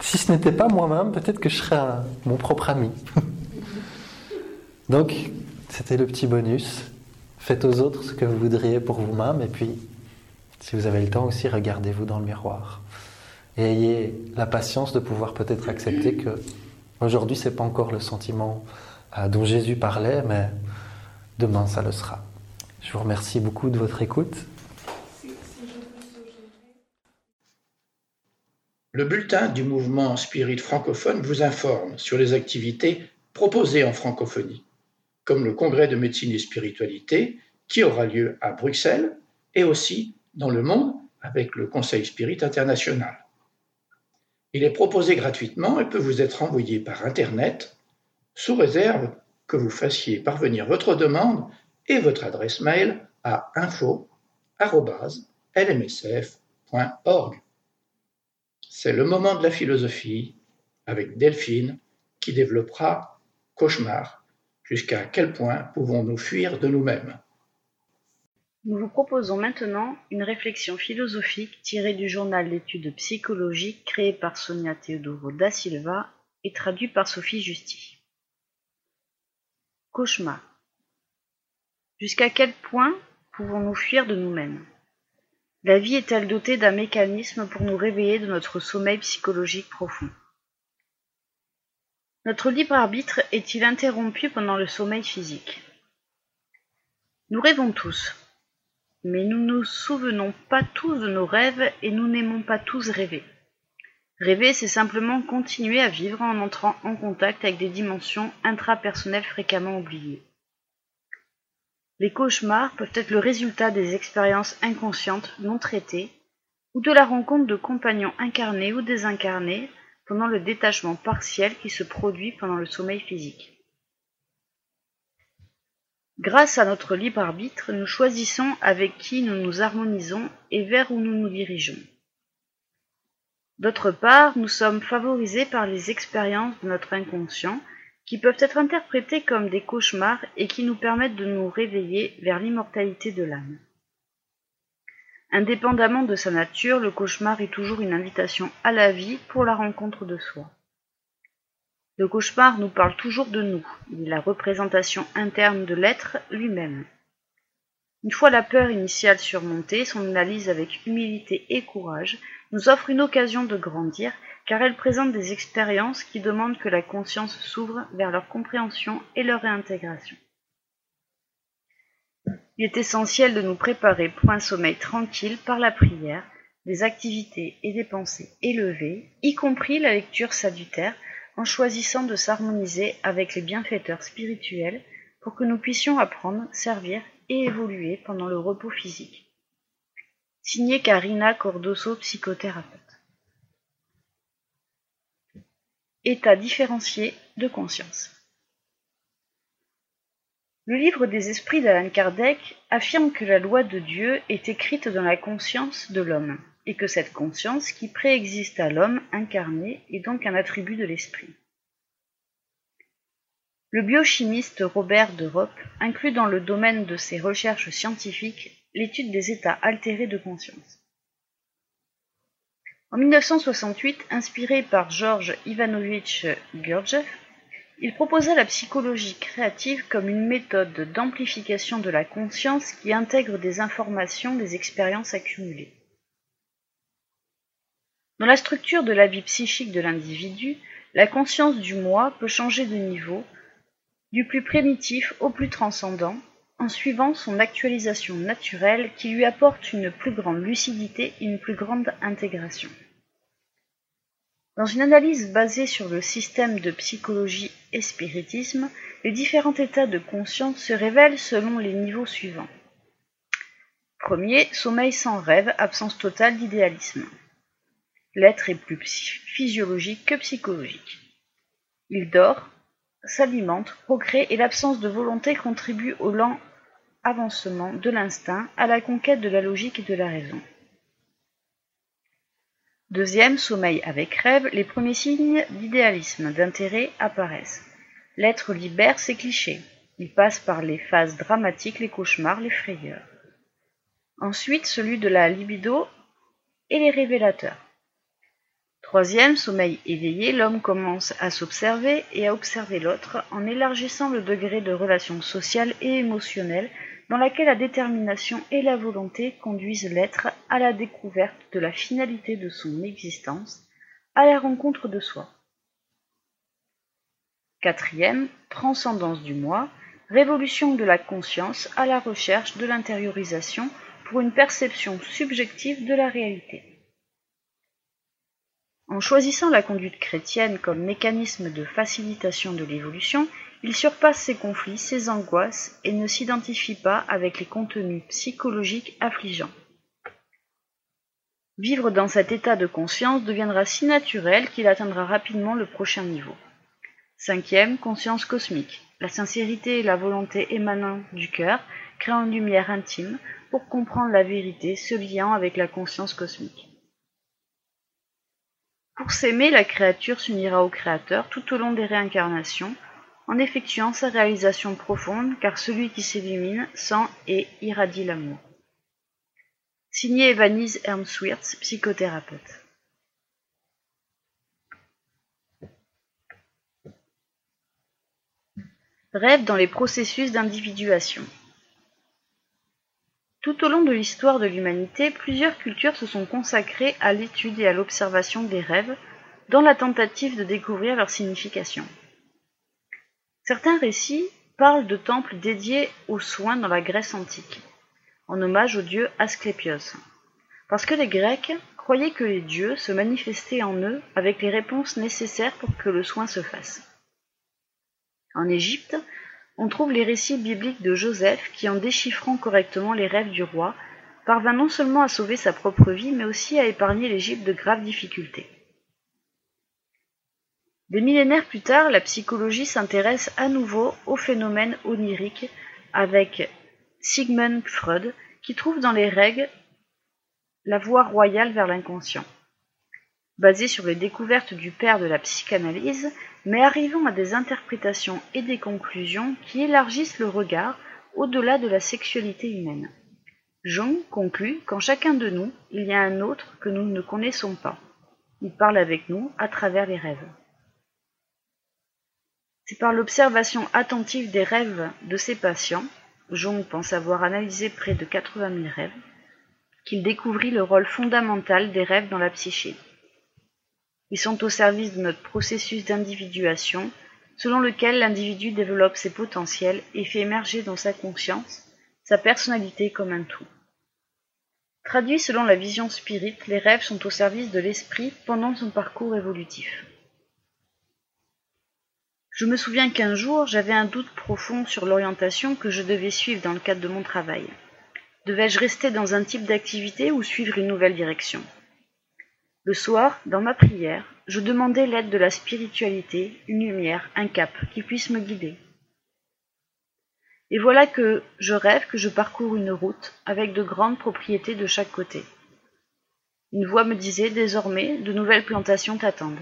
Si ce n'était pas moi-même, peut-être que je serais mon propre ami. (laughs) Donc, c'était le petit bonus. Faites aux autres ce que vous voudriez pour vous-même, et puis, si vous avez le temps aussi, regardez-vous dans le miroir. Et ayez la patience de pouvoir peut-être accepter que aujourd'hui, ce n'est pas encore le sentiment euh, dont Jésus parlait, mais demain, ça le sera. Je vous remercie beaucoup de votre écoute. Le bulletin du mouvement Spirit francophone vous informe sur les activités proposées en francophonie, comme le congrès de médecine et spiritualité qui aura lieu à Bruxelles et aussi dans le monde avec le Conseil Spirit international. Il est proposé gratuitement et peut vous être envoyé par Internet sous réserve que vous fassiez parvenir votre demande et votre adresse mail à info.lmsf.org. C'est le moment de la philosophie avec Delphine qui développera Cauchemar. Jusqu'à quel point pouvons-nous fuir de nous-mêmes? Nous vous proposons maintenant une réflexion philosophique tirée du journal d'études psychologiques créé par Sonia Teodoro da Silva et traduit par Sophie Justi. Cauchemar. Jusqu'à quel point pouvons-nous fuir de nous-mêmes? La vie est-elle dotée d'un mécanisme pour nous réveiller de notre sommeil psychologique profond? Notre libre arbitre est-il interrompu pendant le sommeil physique? Nous rêvons tous, mais nous ne nous souvenons pas tous de nos rêves et nous n'aimons pas tous rêver. Rêver, c'est simplement continuer à vivre en entrant en contact avec des dimensions intrapersonnelles fréquemment oubliées. Les cauchemars peuvent être le résultat des expériences inconscientes non traitées ou de la rencontre de compagnons incarnés ou désincarnés pendant le détachement partiel qui se produit pendant le sommeil physique. Grâce à notre libre arbitre, nous choisissons avec qui nous nous harmonisons et vers où nous nous dirigeons. D'autre part, nous sommes favorisés par les expériences de notre inconscient qui peuvent être interprétés comme des cauchemars et qui nous permettent de nous réveiller vers l'immortalité de l'âme. Indépendamment de sa nature, le cauchemar est toujours une invitation à la vie pour la rencontre de soi. Le cauchemar nous parle toujours de nous, il est la représentation interne de l'être lui-même. Une fois la peur initiale surmontée, son analyse avec humilité et courage nous offre une occasion de grandir car elles présentent des expériences qui demandent que la conscience s'ouvre vers leur compréhension et leur réintégration. Il est essentiel de nous préparer pour un sommeil tranquille par la prière, des activités et des pensées élevées, y compris la lecture salutaire, en choisissant de s'harmoniser avec les bienfaiteurs spirituels pour que nous puissions apprendre, servir et évoluer pendant le repos physique. Signé Karina Cordoso, psychothérapeute. État différencié de conscience. Le livre des esprits d'Alan Kardec affirme que la loi de Dieu est écrite dans la conscience de l'homme, et que cette conscience qui préexiste à l'homme incarné est donc un attribut de l'esprit. Le biochimiste Robert de Ropp inclut dans le domaine de ses recherches scientifiques l'étude des états altérés de conscience. En 1968, inspiré par Georges Ivanovitch Gurdjieff, il proposa la psychologie créative comme une méthode d'amplification de la conscience qui intègre des informations des expériences accumulées. Dans la structure de la vie psychique de l'individu, la conscience du moi peut changer de niveau, du plus primitif au plus transcendant, en suivant son actualisation naturelle qui lui apporte une plus grande lucidité et une plus grande intégration. Dans une analyse basée sur le système de psychologie et spiritisme, les différents états de conscience se révèlent selon les niveaux suivants. Premier, sommeil sans rêve, absence totale d'idéalisme. L'être est plus physiologique que psychologique. Il dort, s'alimente, procrée et l'absence de volonté contribue au lent avancement de l'instinct, à la conquête de la logique et de la raison. Deuxième, sommeil avec rêve, les premiers signes d'idéalisme, d'intérêt apparaissent. L'être libère ses clichés. Il passe par les phases dramatiques, les cauchemars, les frayeurs. Ensuite, celui de la libido et les révélateurs. Troisième, sommeil éveillé, l'homme commence à s'observer et à observer l'autre en élargissant le degré de relation sociale et émotionnelle dans laquelle la détermination et la volonté conduisent l'être à la découverte de la finalité de son existence, à la rencontre de soi. Quatrième, transcendance du moi, révolution de la conscience à la recherche de l'intériorisation pour une perception subjective de la réalité. En choisissant la conduite chrétienne comme mécanisme de facilitation de l'évolution, il surpasse ses conflits, ses angoisses et ne s'identifie pas avec les contenus psychologiques affligeants. Vivre dans cet état de conscience deviendra si naturel qu'il atteindra rapidement le prochain niveau. Cinquième, conscience cosmique. La sincérité et la volonté émanant du cœur créent une lumière intime pour comprendre la vérité se liant avec la conscience cosmique. Pour s'aimer, la créature s'unira au Créateur tout au long des réincarnations, en effectuant sa réalisation profonde, car celui qui s'illumine sent et irradie l'amour. Signé Evanise Ermswirtz, psychothérapeute. Rêve dans les processus d'individuation. Tout au long de l'histoire de l'humanité, plusieurs cultures se sont consacrées à l'étude et à l'observation des rêves, dans la tentative de découvrir leur signification. Certains récits parlent de temples dédiés aux soins dans la Grèce antique, en hommage au dieu Asclépios, parce que les Grecs croyaient que les dieux se manifestaient en eux avec les réponses nécessaires pour que le soin se fasse. En Égypte, on trouve les récits bibliques de Joseph qui, en déchiffrant correctement les rêves du roi, parvint non seulement à sauver sa propre vie, mais aussi à épargner l'Égypte de graves difficultés. Des millénaires plus tard, la psychologie s'intéresse à nouveau au phénomène onirique avec Sigmund Freud, qui trouve dans les règles la voie royale vers l'inconscient. Basé sur les découvertes du père de la psychanalyse, mais arrivant à des interprétations et des conclusions qui élargissent le regard au-delà de la sexualité humaine. Jung conclut qu'en chacun de nous, il y a un autre que nous ne connaissons pas. Il parle avec nous à travers les rêves. C'est par l'observation attentive des rêves de ses patients, Jung pense avoir analysé près de 80 000 rêves, qu'il découvrit le rôle fondamental des rêves dans la psyché. Ils sont au service de notre processus d'individuation, selon lequel l'individu développe ses potentiels et fait émerger dans sa conscience sa personnalité comme un tout. Traduit selon la vision spirite, les rêves sont au service de l'esprit pendant son parcours évolutif. Je me souviens qu'un jour, j'avais un doute profond sur l'orientation que je devais suivre dans le cadre de mon travail. Devais-je rester dans un type d'activité ou suivre une nouvelle direction? Le soir, dans ma prière, je demandais l'aide de la spiritualité, une lumière, un cap qui puisse me guider. Et voilà que je rêve que je parcours une route avec de grandes propriétés de chaque côté. Une voix me disait désormais de nouvelles plantations t'attendent.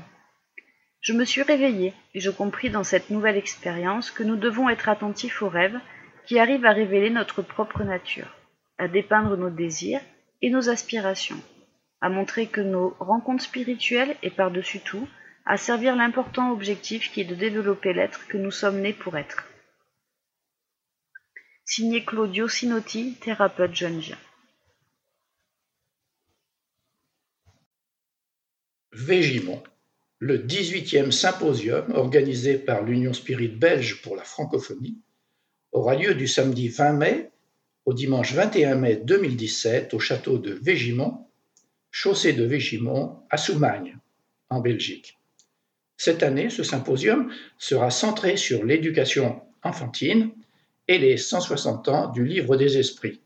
Je me suis réveillé et je compris dans cette nouvelle expérience que nous devons être attentifs aux rêves qui arrivent à révéler notre propre nature, à dépeindre nos désirs et nos aspirations, à montrer que nos rencontres spirituelles et par-dessus tout, à servir l'important objectif qui est de développer l'être que nous sommes nés pour être. Signé Claudio Sinotti, thérapeute jeune Végimont, le 18e symposium organisé par l'Union Spirit belge pour la francophonie, aura lieu du samedi 20 mai au dimanche 21 mai 2017 au château de Végimont, chaussée de Végimont à Soumagne, en Belgique. Cette année, ce symposium sera centré sur l'éducation enfantine et les 160 ans du Livre des Esprits.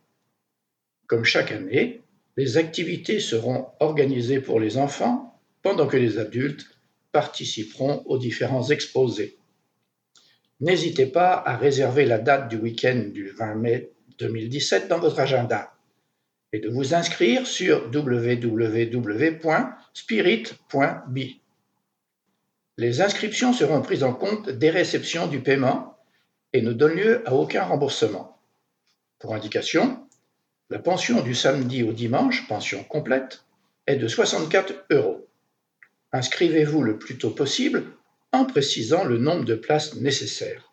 Comme chaque année, les activités seront organisées pour les enfants pendant que les adultes participeront aux différents exposés. N'hésitez pas à réserver la date du week-end du 20 mai 2017 dans votre agenda et de vous inscrire sur www.spirit.be. Les inscriptions seront prises en compte des réceptions du paiement et ne donne lieu à aucun remboursement. Pour indication, la pension du samedi au dimanche, pension complète, est de 64 euros. Inscrivez-vous le plus tôt possible en précisant le nombre de places nécessaires.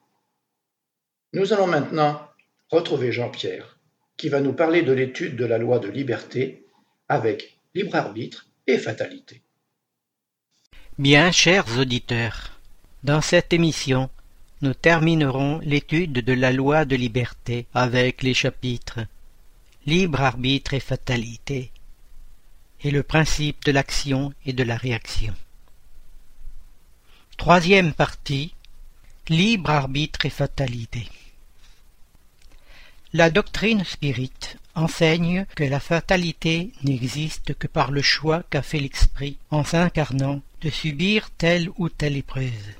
Nous allons maintenant retrouver Jean-Pierre, qui va nous parler de l'étude de la loi de liberté avec libre arbitre et fatalité. Bien, chers auditeurs, dans cette émission, nous terminerons l'étude de la loi de liberté avec les chapitres Libre arbitre et fatalité et le principe de l'action et de la réaction. Troisième partie Libre arbitre et fatalité. La doctrine spirite enseigne que la fatalité n'existe que par le choix qu'a fait l'esprit en s'incarnant de subir telle ou telle épreuve.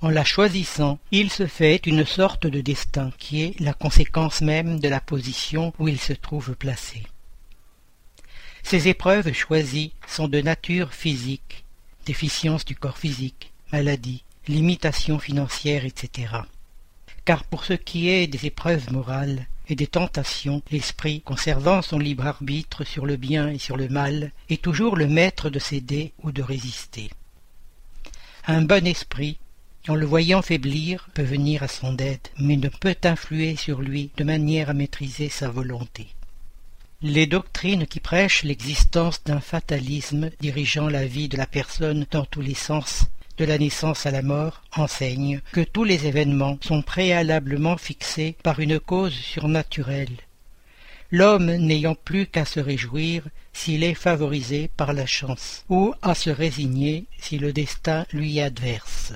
En la choisissant, il se fait une sorte de destin qui est la conséquence même de la position où il se trouve placé. Ces épreuves choisies sont de nature physique, déficience du corps physique, maladie, limitation financière, etc. Car pour ce qui est des épreuves morales et des tentations, l'esprit, conservant son libre arbitre sur le bien et sur le mal, est toujours le maître de céder ou de résister. Un bon esprit en le voyant faiblir, peut venir à son aide, mais ne peut influer sur lui de manière à maîtriser sa volonté. Les doctrines qui prêchent l'existence d'un fatalisme dirigeant la vie de la personne dans tous les sens, de la naissance à la mort, enseignent que tous les événements sont préalablement fixés par une cause surnaturelle. L'homme n'ayant plus qu'à se réjouir s'il est favorisé par la chance, ou à se résigner si le destin lui adverse.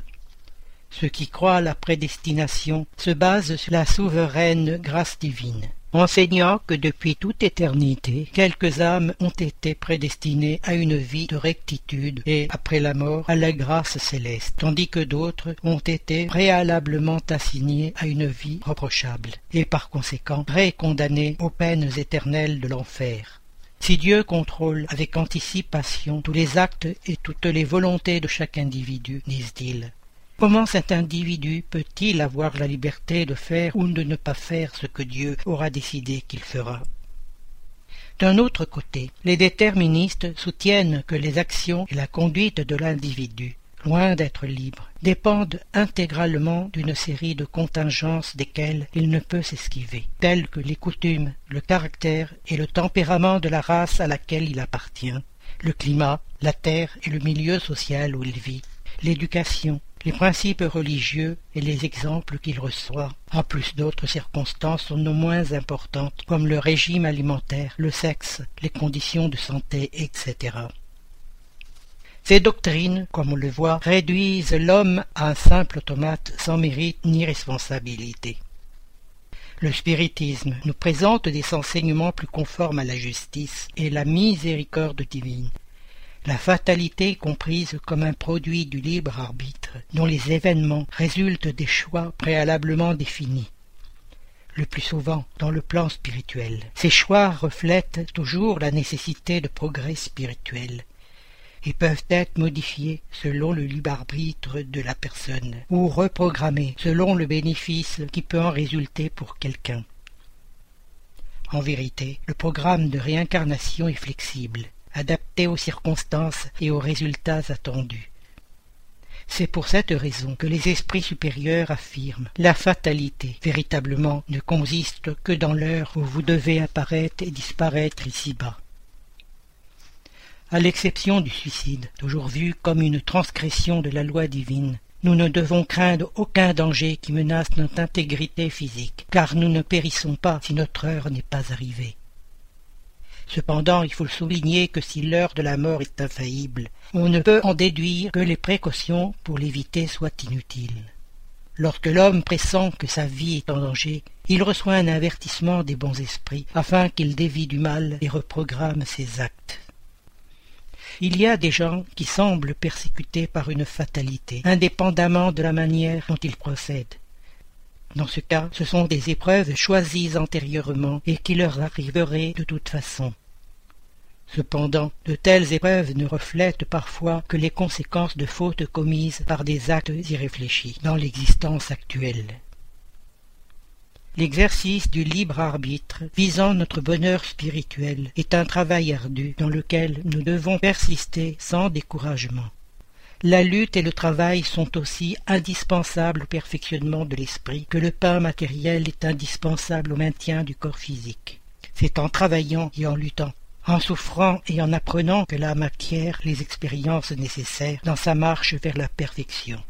Ceux qui croient à la prédestination se basent sur la souveraine grâce divine, enseignant que depuis toute éternité, quelques âmes ont été prédestinées à une vie de rectitude et, après la mort, à la grâce céleste, tandis que d'autres ont été préalablement assignées à une vie reprochable, et par conséquent précondamnées aux peines éternelles de l'enfer. Si Dieu contrôle avec anticipation tous les actes et toutes les volontés de chaque individu, disent-ils, Comment cet individu peut-il avoir la liberté de faire ou de ne pas faire ce que Dieu aura décidé qu'il fera? D'un autre côté, les déterministes soutiennent que les actions et la conduite de l'individu, loin d'être libres, dépendent intégralement d'une série de contingences desquelles il ne peut s'esquiver, telles que les coutumes, le caractère et le tempérament de la race à laquelle il appartient, le climat, la terre et le milieu social où il vit, l'éducation, les principes religieux et les exemples qu'il reçoit, en plus d'autres circonstances, non moins importantes, comme le régime alimentaire, le sexe, les conditions de santé, etc. Ces doctrines, comme on le voit, réduisent l'homme à un simple automate sans mérite ni responsabilité. Le spiritisme nous présente des enseignements plus conformes à la justice et la miséricorde divine. La fatalité est comprise comme un produit du libre arbitre, dont les événements résultent des choix préalablement définis le plus souvent dans le plan spirituel. Ces choix reflètent toujours la nécessité de progrès spirituel et peuvent être modifiés selon le libre arbitre de la personne ou reprogrammés selon le bénéfice qui peut en résulter pour quelqu'un. En vérité, le programme de réincarnation est flexible, adapté aux circonstances et aux résultats attendus. C'est pour cette raison que les esprits supérieurs affirment la fatalité véritablement ne consiste que dans l'heure où vous devez apparaître et disparaître ici-bas. À l'exception du suicide, toujours vu comme une transgression de la loi divine, nous ne devons craindre aucun danger qui menace notre intégrité physique, car nous ne périssons pas si notre heure n'est pas arrivée. Cependant, il faut souligner que si l'heure de la mort est infaillible, on ne peut en déduire que les précautions pour l'éviter soient inutiles. Lorsque l'homme pressent que sa vie est en danger, il reçoit un avertissement des bons esprits afin qu'il dévie du mal et reprogramme ses actes. Il y a des gens qui semblent persécutés par une fatalité, indépendamment de la manière dont ils procèdent. Dans ce cas, ce sont des épreuves choisies antérieurement et qui leur arriveraient de toute façon. Cependant, de telles épreuves ne reflètent parfois que les conséquences de fautes commises par des actes irréfléchis dans l'existence actuelle. L'exercice du libre arbitre visant notre bonheur spirituel est un travail ardu dans lequel nous devons persister sans découragement. La lutte et le travail sont aussi indispensables au perfectionnement de l'esprit que le pain matériel est indispensable au maintien du corps physique. C'est en travaillant et en luttant, en souffrant et en apprenant que l'âme acquiert les expériences nécessaires dans sa marche vers la perfection.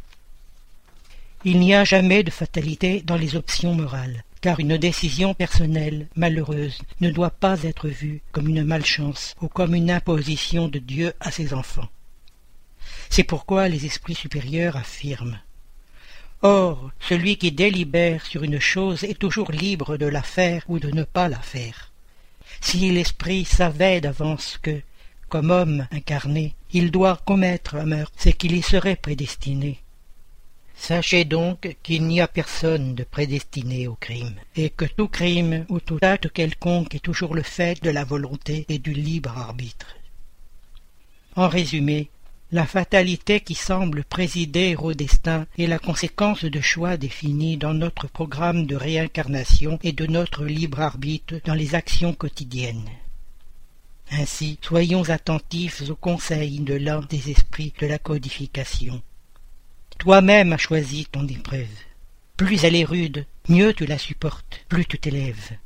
Il n'y a jamais de fatalité dans les options morales, car une décision personnelle malheureuse ne doit pas être vue comme une malchance ou comme une imposition de Dieu à ses enfants. C'est pourquoi les esprits supérieurs affirment Or, celui qui délibère sur une chose est toujours libre de la faire ou de ne pas la faire. Si l'esprit savait d'avance que, comme homme incarné, il doit commettre un meurtre, c'est qu'il y serait prédestiné. Sachez donc qu'il n'y a personne de prédestiné au crime, et que tout crime ou tout acte quelconque est toujours le fait de la volonté et du libre arbitre. En résumé, la fatalité qui semble présider au destin est la conséquence de choix définis dans notre programme de réincarnation et de notre libre arbitre dans les actions quotidiennes. Ainsi, soyons attentifs aux conseils de l'un des esprits de la codification. Toi-même as choisi ton épreuve. Plus elle est rude, mieux tu la supportes, plus tu t'élèves.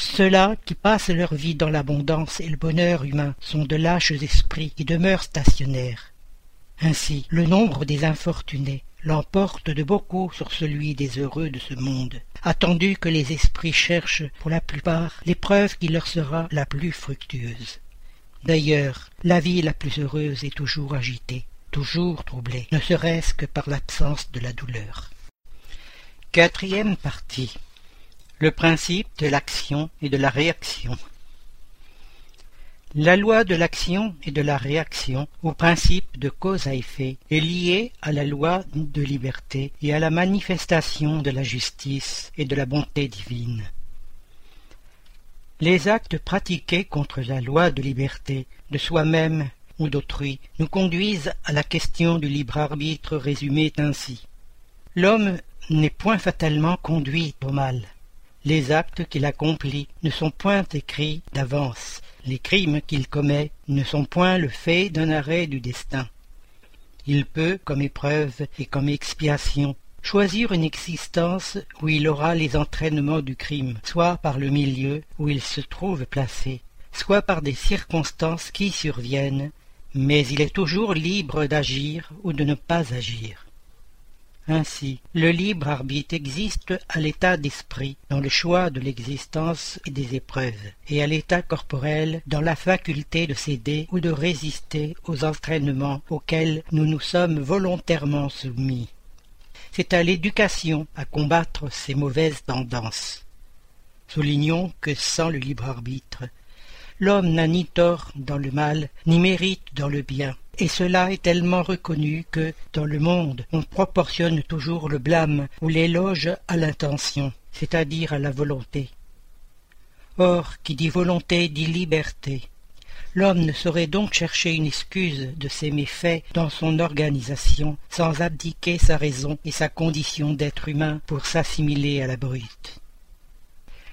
Ceux-là qui passent leur vie dans l'abondance et le bonheur humain sont de lâches esprits qui demeurent stationnaires. Ainsi, le nombre des infortunés l'emporte de beaucoup sur celui des heureux de ce monde, attendu que les esprits cherchent, pour la plupart, l'épreuve qui leur sera la plus fructueuse. D'ailleurs, la vie la plus heureuse est toujours agitée, toujours troublée, ne serait-ce que par l'absence de la douleur. Quatrième partie le principe de l'action et de la réaction. La loi de l'action et de la réaction au principe de cause à effet est liée à la loi de liberté et à la manifestation de la justice et de la bonté divine. Les actes pratiqués contre la loi de liberté de soi-même ou d'autrui nous conduisent à la question du libre arbitre résumée ainsi. L'homme n'est point fatalement conduit au mal, les actes qu'il accomplit ne sont point écrits d'avance. Les crimes qu'il commet ne sont point le fait d'un arrêt du destin. Il peut, comme épreuve et comme expiation, choisir une existence où il aura les entraînements du crime, soit par le milieu où il se trouve placé, soit par des circonstances qui surviennent, mais il est toujours libre d'agir ou de ne pas agir. Ainsi, le libre arbitre existe à l'état d'esprit, dans le choix de l'existence et des épreuves, et à l'état corporel, dans la faculté de céder ou de résister aux entraînements auxquels nous nous sommes volontairement soumis. C'est à l'éducation à combattre ces mauvaises tendances. Soulignons que sans le libre arbitre, l'homme n'a ni tort dans le mal, ni mérite dans le bien, et cela est tellement reconnu que, dans le monde, on proportionne toujours le blâme ou l'éloge à l'intention, c'est-à-dire à la volonté. Or, qui dit volonté dit liberté. L'homme ne saurait donc chercher une excuse de ses méfaits dans son organisation sans abdiquer sa raison et sa condition d'être humain pour s'assimiler à la brute.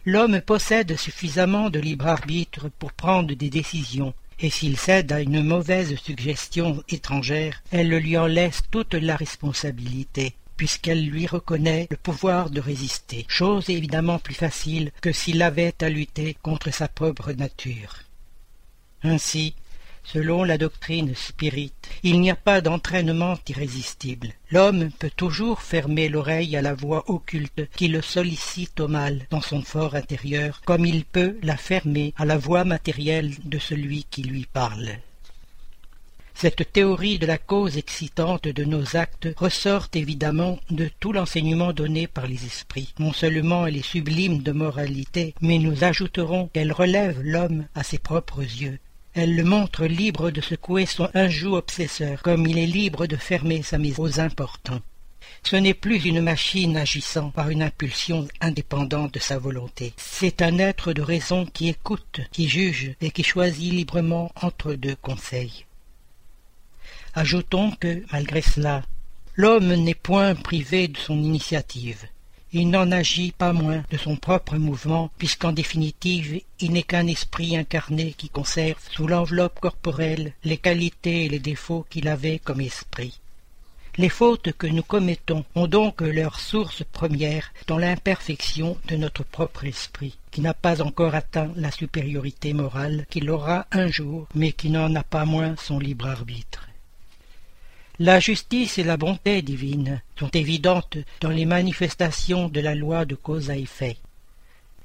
L'homme possède suffisamment de libre arbitre pour prendre des décisions, et s'il cède à une mauvaise suggestion étrangère, elle lui en laisse toute la responsabilité puisqu'elle lui reconnaît le pouvoir de résister, chose évidemment plus facile que s'il avait à lutter contre sa propre nature. Ainsi, Selon la doctrine spirite, il n'y a pas d'entraînement irrésistible. L'homme peut toujours fermer l'oreille à la voix occulte qui le sollicite au mal dans son fort intérieur, comme il peut la fermer à la voix matérielle de celui qui lui parle. Cette théorie de la cause excitante de nos actes ressort évidemment de tout l'enseignement donné par les esprits. Non seulement elle est sublime de moralité, mais nous ajouterons qu'elle relève l'homme à ses propres yeux, elle le montre libre de secouer son injou obsesseur, comme il est libre de fermer sa maison aux importants. Ce n'est plus une machine agissant par une impulsion indépendante de sa volonté. C'est un être de raison qui écoute, qui juge et qui choisit librement entre deux conseils. Ajoutons que, malgré cela, l'homme n'est point privé de son initiative il n'en agit pas moins de son propre mouvement, puisqu'en définitive il n'est qu'un esprit incarné qui conserve sous l'enveloppe corporelle les qualités et les défauts qu'il avait comme esprit. Les fautes que nous commettons ont donc leur source première dans l'imperfection de notre propre esprit, qui n'a pas encore atteint la supériorité morale qu'il aura un jour, mais qui n'en a pas moins son libre arbitre. La justice et la bonté divine sont évidentes dans les manifestations de la loi de cause à effet.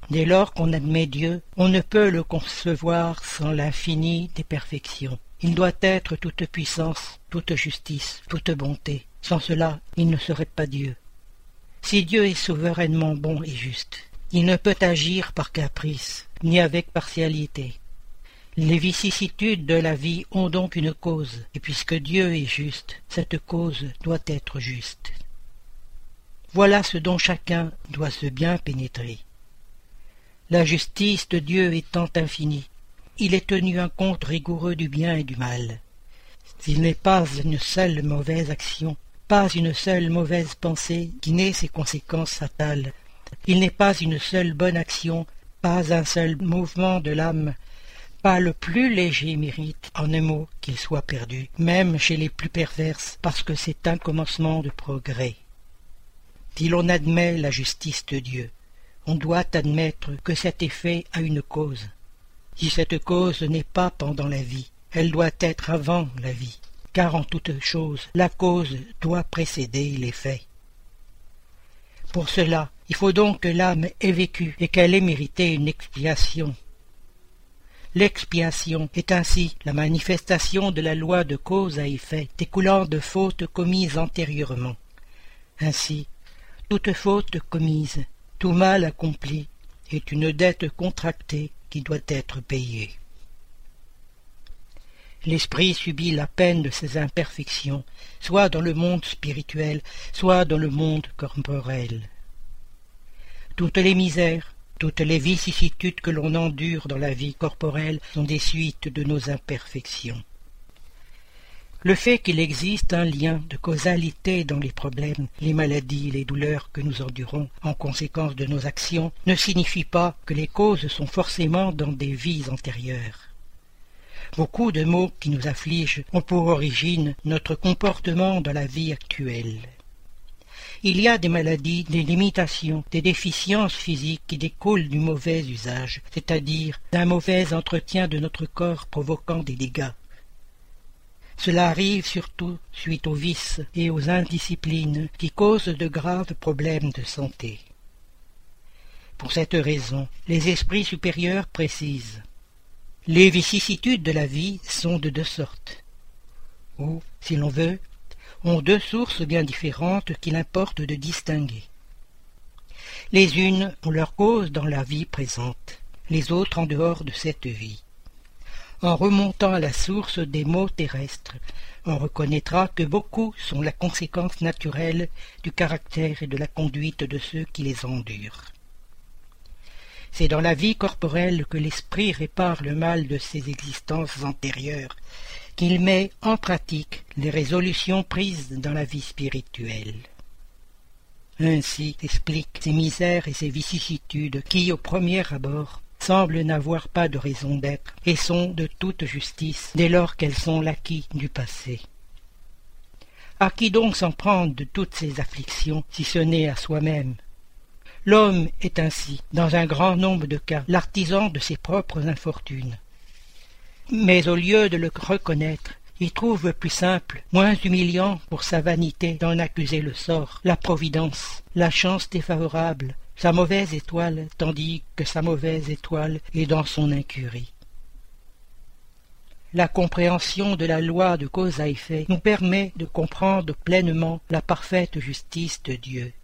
Dès lors qu'on admet Dieu, on ne peut le concevoir sans l'infini des perfections. Il doit être toute puissance, toute justice, toute bonté. Sans cela, il ne serait pas Dieu. Si Dieu est souverainement bon et juste, il ne peut agir par caprice, ni avec partialité. Les vicissitudes de la vie ont donc une cause, et puisque Dieu est juste, cette cause doit être juste. Voilà ce dont chacun doit se bien pénétrer. La justice de Dieu étant infinie, il est tenu un compte rigoureux du bien et du mal. S'il n'est pas une seule mauvaise action, pas une seule mauvaise pensée qui n'ait ses conséquences fatales, il n'est pas une seule bonne action, pas un seul mouvement de l'âme pas le plus léger mérite, en un mot, qu'il soit perdu, même chez les plus perverses, parce que c'est un commencement de progrès. Si l'on admet la justice de Dieu, on doit admettre que cet effet a une cause. Si cette cause n'est pas pendant la vie, elle doit être avant la vie, car en toute chose, la cause doit précéder l'effet. Pour cela, il faut donc que l'âme ait vécu et qu'elle ait mérité une expiation L'expiation est ainsi la manifestation de la loi de cause à effet découlant de fautes commises antérieurement. Ainsi, toute faute commise, tout mal accompli, est une dette contractée qui doit être payée. L'esprit subit la peine de ses imperfections, soit dans le monde spirituel, soit dans le monde corporel. Toutes les misères, toutes les vicissitudes que l'on endure dans la vie corporelle sont des suites de nos imperfections. Le fait qu'il existe un lien de causalité dans les problèmes, les maladies, les douleurs que nous endurons en conséquence de nos actions ne signifie pas que les causes sont forcément dans des vies antérieures. Beaucoup de maux qui nous affligent ont pour origine notre comportement dans la vie actuelle. Il y a des maladies, des limitations, des déficiences physiques qui découlent du mauvais usage, c'est-à-dire d'un mauvais entretien de notre corps provoquant des dégâts. Cela arrive surtout suite aux vices et aux indisciplines qui causent de graves problèmes de santé. Pour cette raison, les esprits supérieurs précisent Les vicissitudes de la vie sont de deux sortes, ou, si l'on veut, ont deux sources bien différentes qu'il importe de distinguer. Les unes ont leur cause dans la vie présente, les autres en dehors de cette vie. En remontant à la source des maux terrestres, on reconnaîtra que beaucoup sont la conséquence naturelle du caractère et de la conduite de ceux qui les endurent. C'est dans la vie corporelle que l'esprit répare le mal de ses existences antérieures, qu'il met en pratique les résolutions prises dans la vie spirituelle. Ainsi explique ces misères et ces vicissitudes qui, au premier abord, semblent n'avoir pas de raison d'être et sont de toute justice dès lors qu'elles sont l'acquis du passé. À qui donc s'en prendre de toutes ces afflictions si ce n'est à soi-même? L'homme est ainsi, dans un grand nombre de cas, l'artisan de ses propres infortunes. Mais au lieu de le reconnaître, il trouve plus simple, moins humiliant pour sa vanité d'en accuser le sort, la providence, la chance défavorable, sa mauvaise étoile, tandis que sa mauvaise étoile est dans son incurie. La compréhension de la loi de cause à effet nous permet de comprendre pleinement la parfaite justice de Dieu.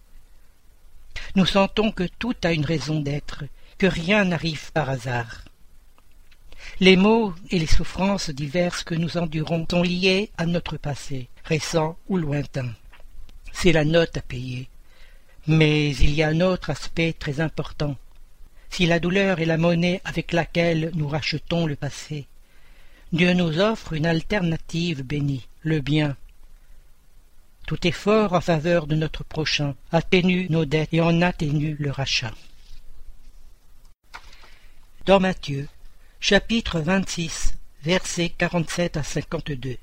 Nous sentons que tout a une raison d'être, que rien n'arrive par hasard. Les maux et les souffrances diverses que nous endurons sont liés à notre passé, récent ou lointain. C'est la note à payer. Mais il y a un autre aspect très important. Si la douleur est la monnaie avec laquelle nous rachetons le passé, Dieu nous offre une alternative bénie, le bien. Tout effort en faveur de notre prochain atténue nos dettes et en atténue le rachat. Dans Matthieu, chapitre 26, versets 47 à 52,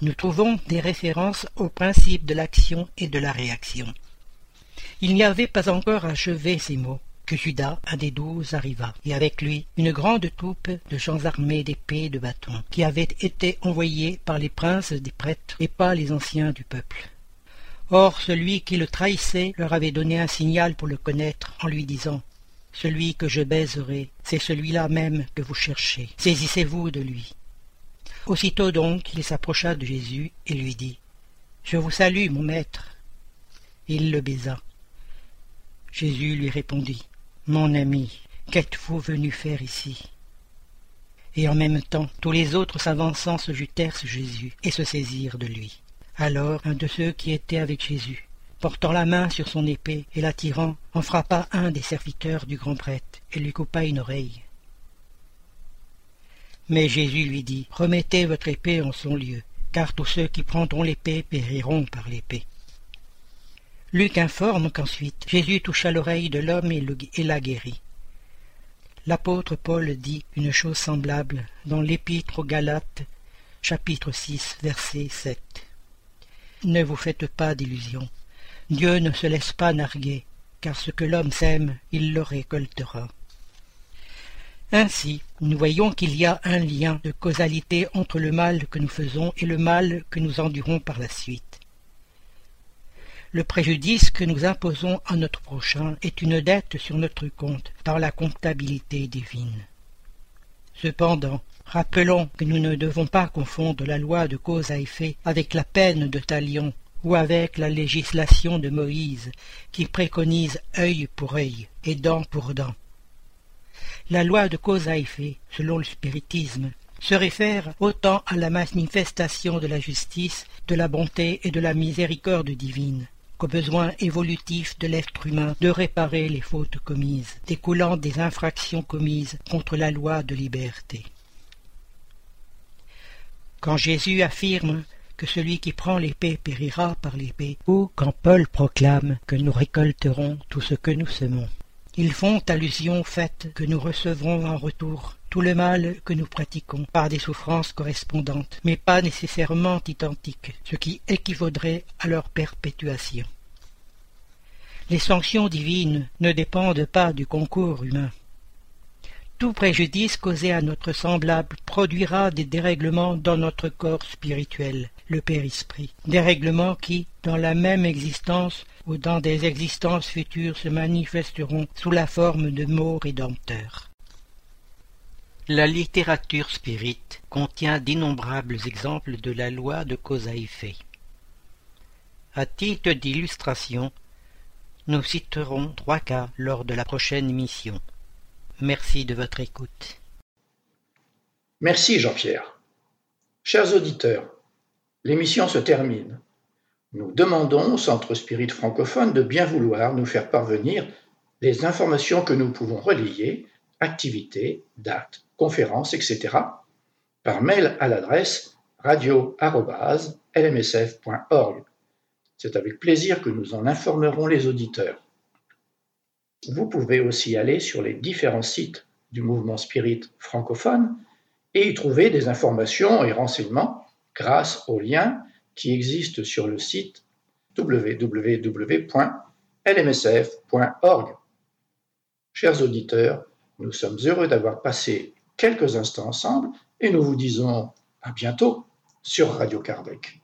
nous trouvons des références aux principes de l'action et de la réaction. Il n'y avait pas encore achevé ces mots que Judas, un des douze, arriva, et avec lui une grande troupe de gens armés d'épées et de bâtons, qui avaient été envoyés par les princes des prêtres et pas les anciens du peuple. Or celui qui le trahissait leur avait donné un signal pour le connaître, en lui disant Celui que je baiserai, c'est celui-là même que vous cherchez. Saisissez-vous de lui. Aussitôt donc il s'approcha de Jésus et lui dit Je vous salue, mon maître. Il le baisa. Jésus lui répondit, Mon ami, qu'êtes-vous venu faire ici? Et en même temps, tous les autres s'avançant se jutèrent sur Jésus et se saisirent de lui. Alors un de ceux qui étaient avec Jésus, portant la main sur son épée et la tirant, en frappa un des serviteurs du grand prêtre et lui coupa une oreille. Mais Jésus lui dit, Remettez votre épée en son lieu, car tous ceux qui prendront l'épée périront par l'épée. Luc informe qu'ensuite Jésus toucha l'oreille de l'homme et, la guérit. L'apôtre Paul dit une chose semblable dans l'Épître aux Galates, chapitre 6, verset 7. Ne vous faites pas d'illusions. Dieu ne se laisse pas narguer, car ce que l'homme sème, il le récoltera. Ainsi, nous voyons qu'il y a un lien de causalité entre le mal que nous faisons et le mal que nous endurons par la suite. Le préjudice que nous imposons à notre prochain est une dette sur notre compte par la comptabilité divine. Cependant, rappelons que nous ne devons pas confondre la loi de cause à effet avec la peine de talion ou avec la législation de Moïse qui préconise œil pour œil et dent pour dent. La loi de cause à effet, selon le spiritisme, se réfère autant à la manifestation de la justice, de la bonté et de la miséricorde divine qu'au besoin évolutif de l'être humain de réparer les fautes commises, découlant des infractions commises contre la loi de liberté. Quand Jésus affirme que celui qui prend l'épée périra par l'épée, ou quand Paul proclame que nous récolterons tout ce que nous semons. Ils font allusion au fait que nous recevrons en retour tout le mal que nous pratiquons par des souffrances correspondantes, mais pas nécessairement identiques, ce qui équivaudrait à leur perpétuation. Les sanctions divines ne dépendent pas du concours humain. Tout préjudice causé à notre semblable produira des dérèglements dans notre corps spirituel, le père-esprit. Dérèglements qui, dans la même existence ou dans des existences futures, se manifesteront sous la forme de mots rédempteurs. La littérature spirite contient d'innombrables exemples de la loi de cause à effet. À titre d'illustration, nous citerons trois cas lors de la prochaine émission. Merci de votre écoute. Merci Jean-Pierre. Chers auditeurs, l'émission se termine. Nous demandons au Centre Spirit francophone de bien vouloir nous faire parvenir les informations que nous pouvons relayer, activités, dates, conférences, etc., par mail à l'adresse radio-lmsf.org. C'est avec plaisir que nous en informerons les auditeurs. Vous pouvez aussi aller sur les différents sites du mouvement spirit francophone et y trouver des informations et renseignements grâce aux liens qui existent sur le site www.lmsf.org. Chers auditeurs, nous sommes heureux d'avoir passé quelques instants ensemble et nous vous disons à bientôt sur Radio Kardec.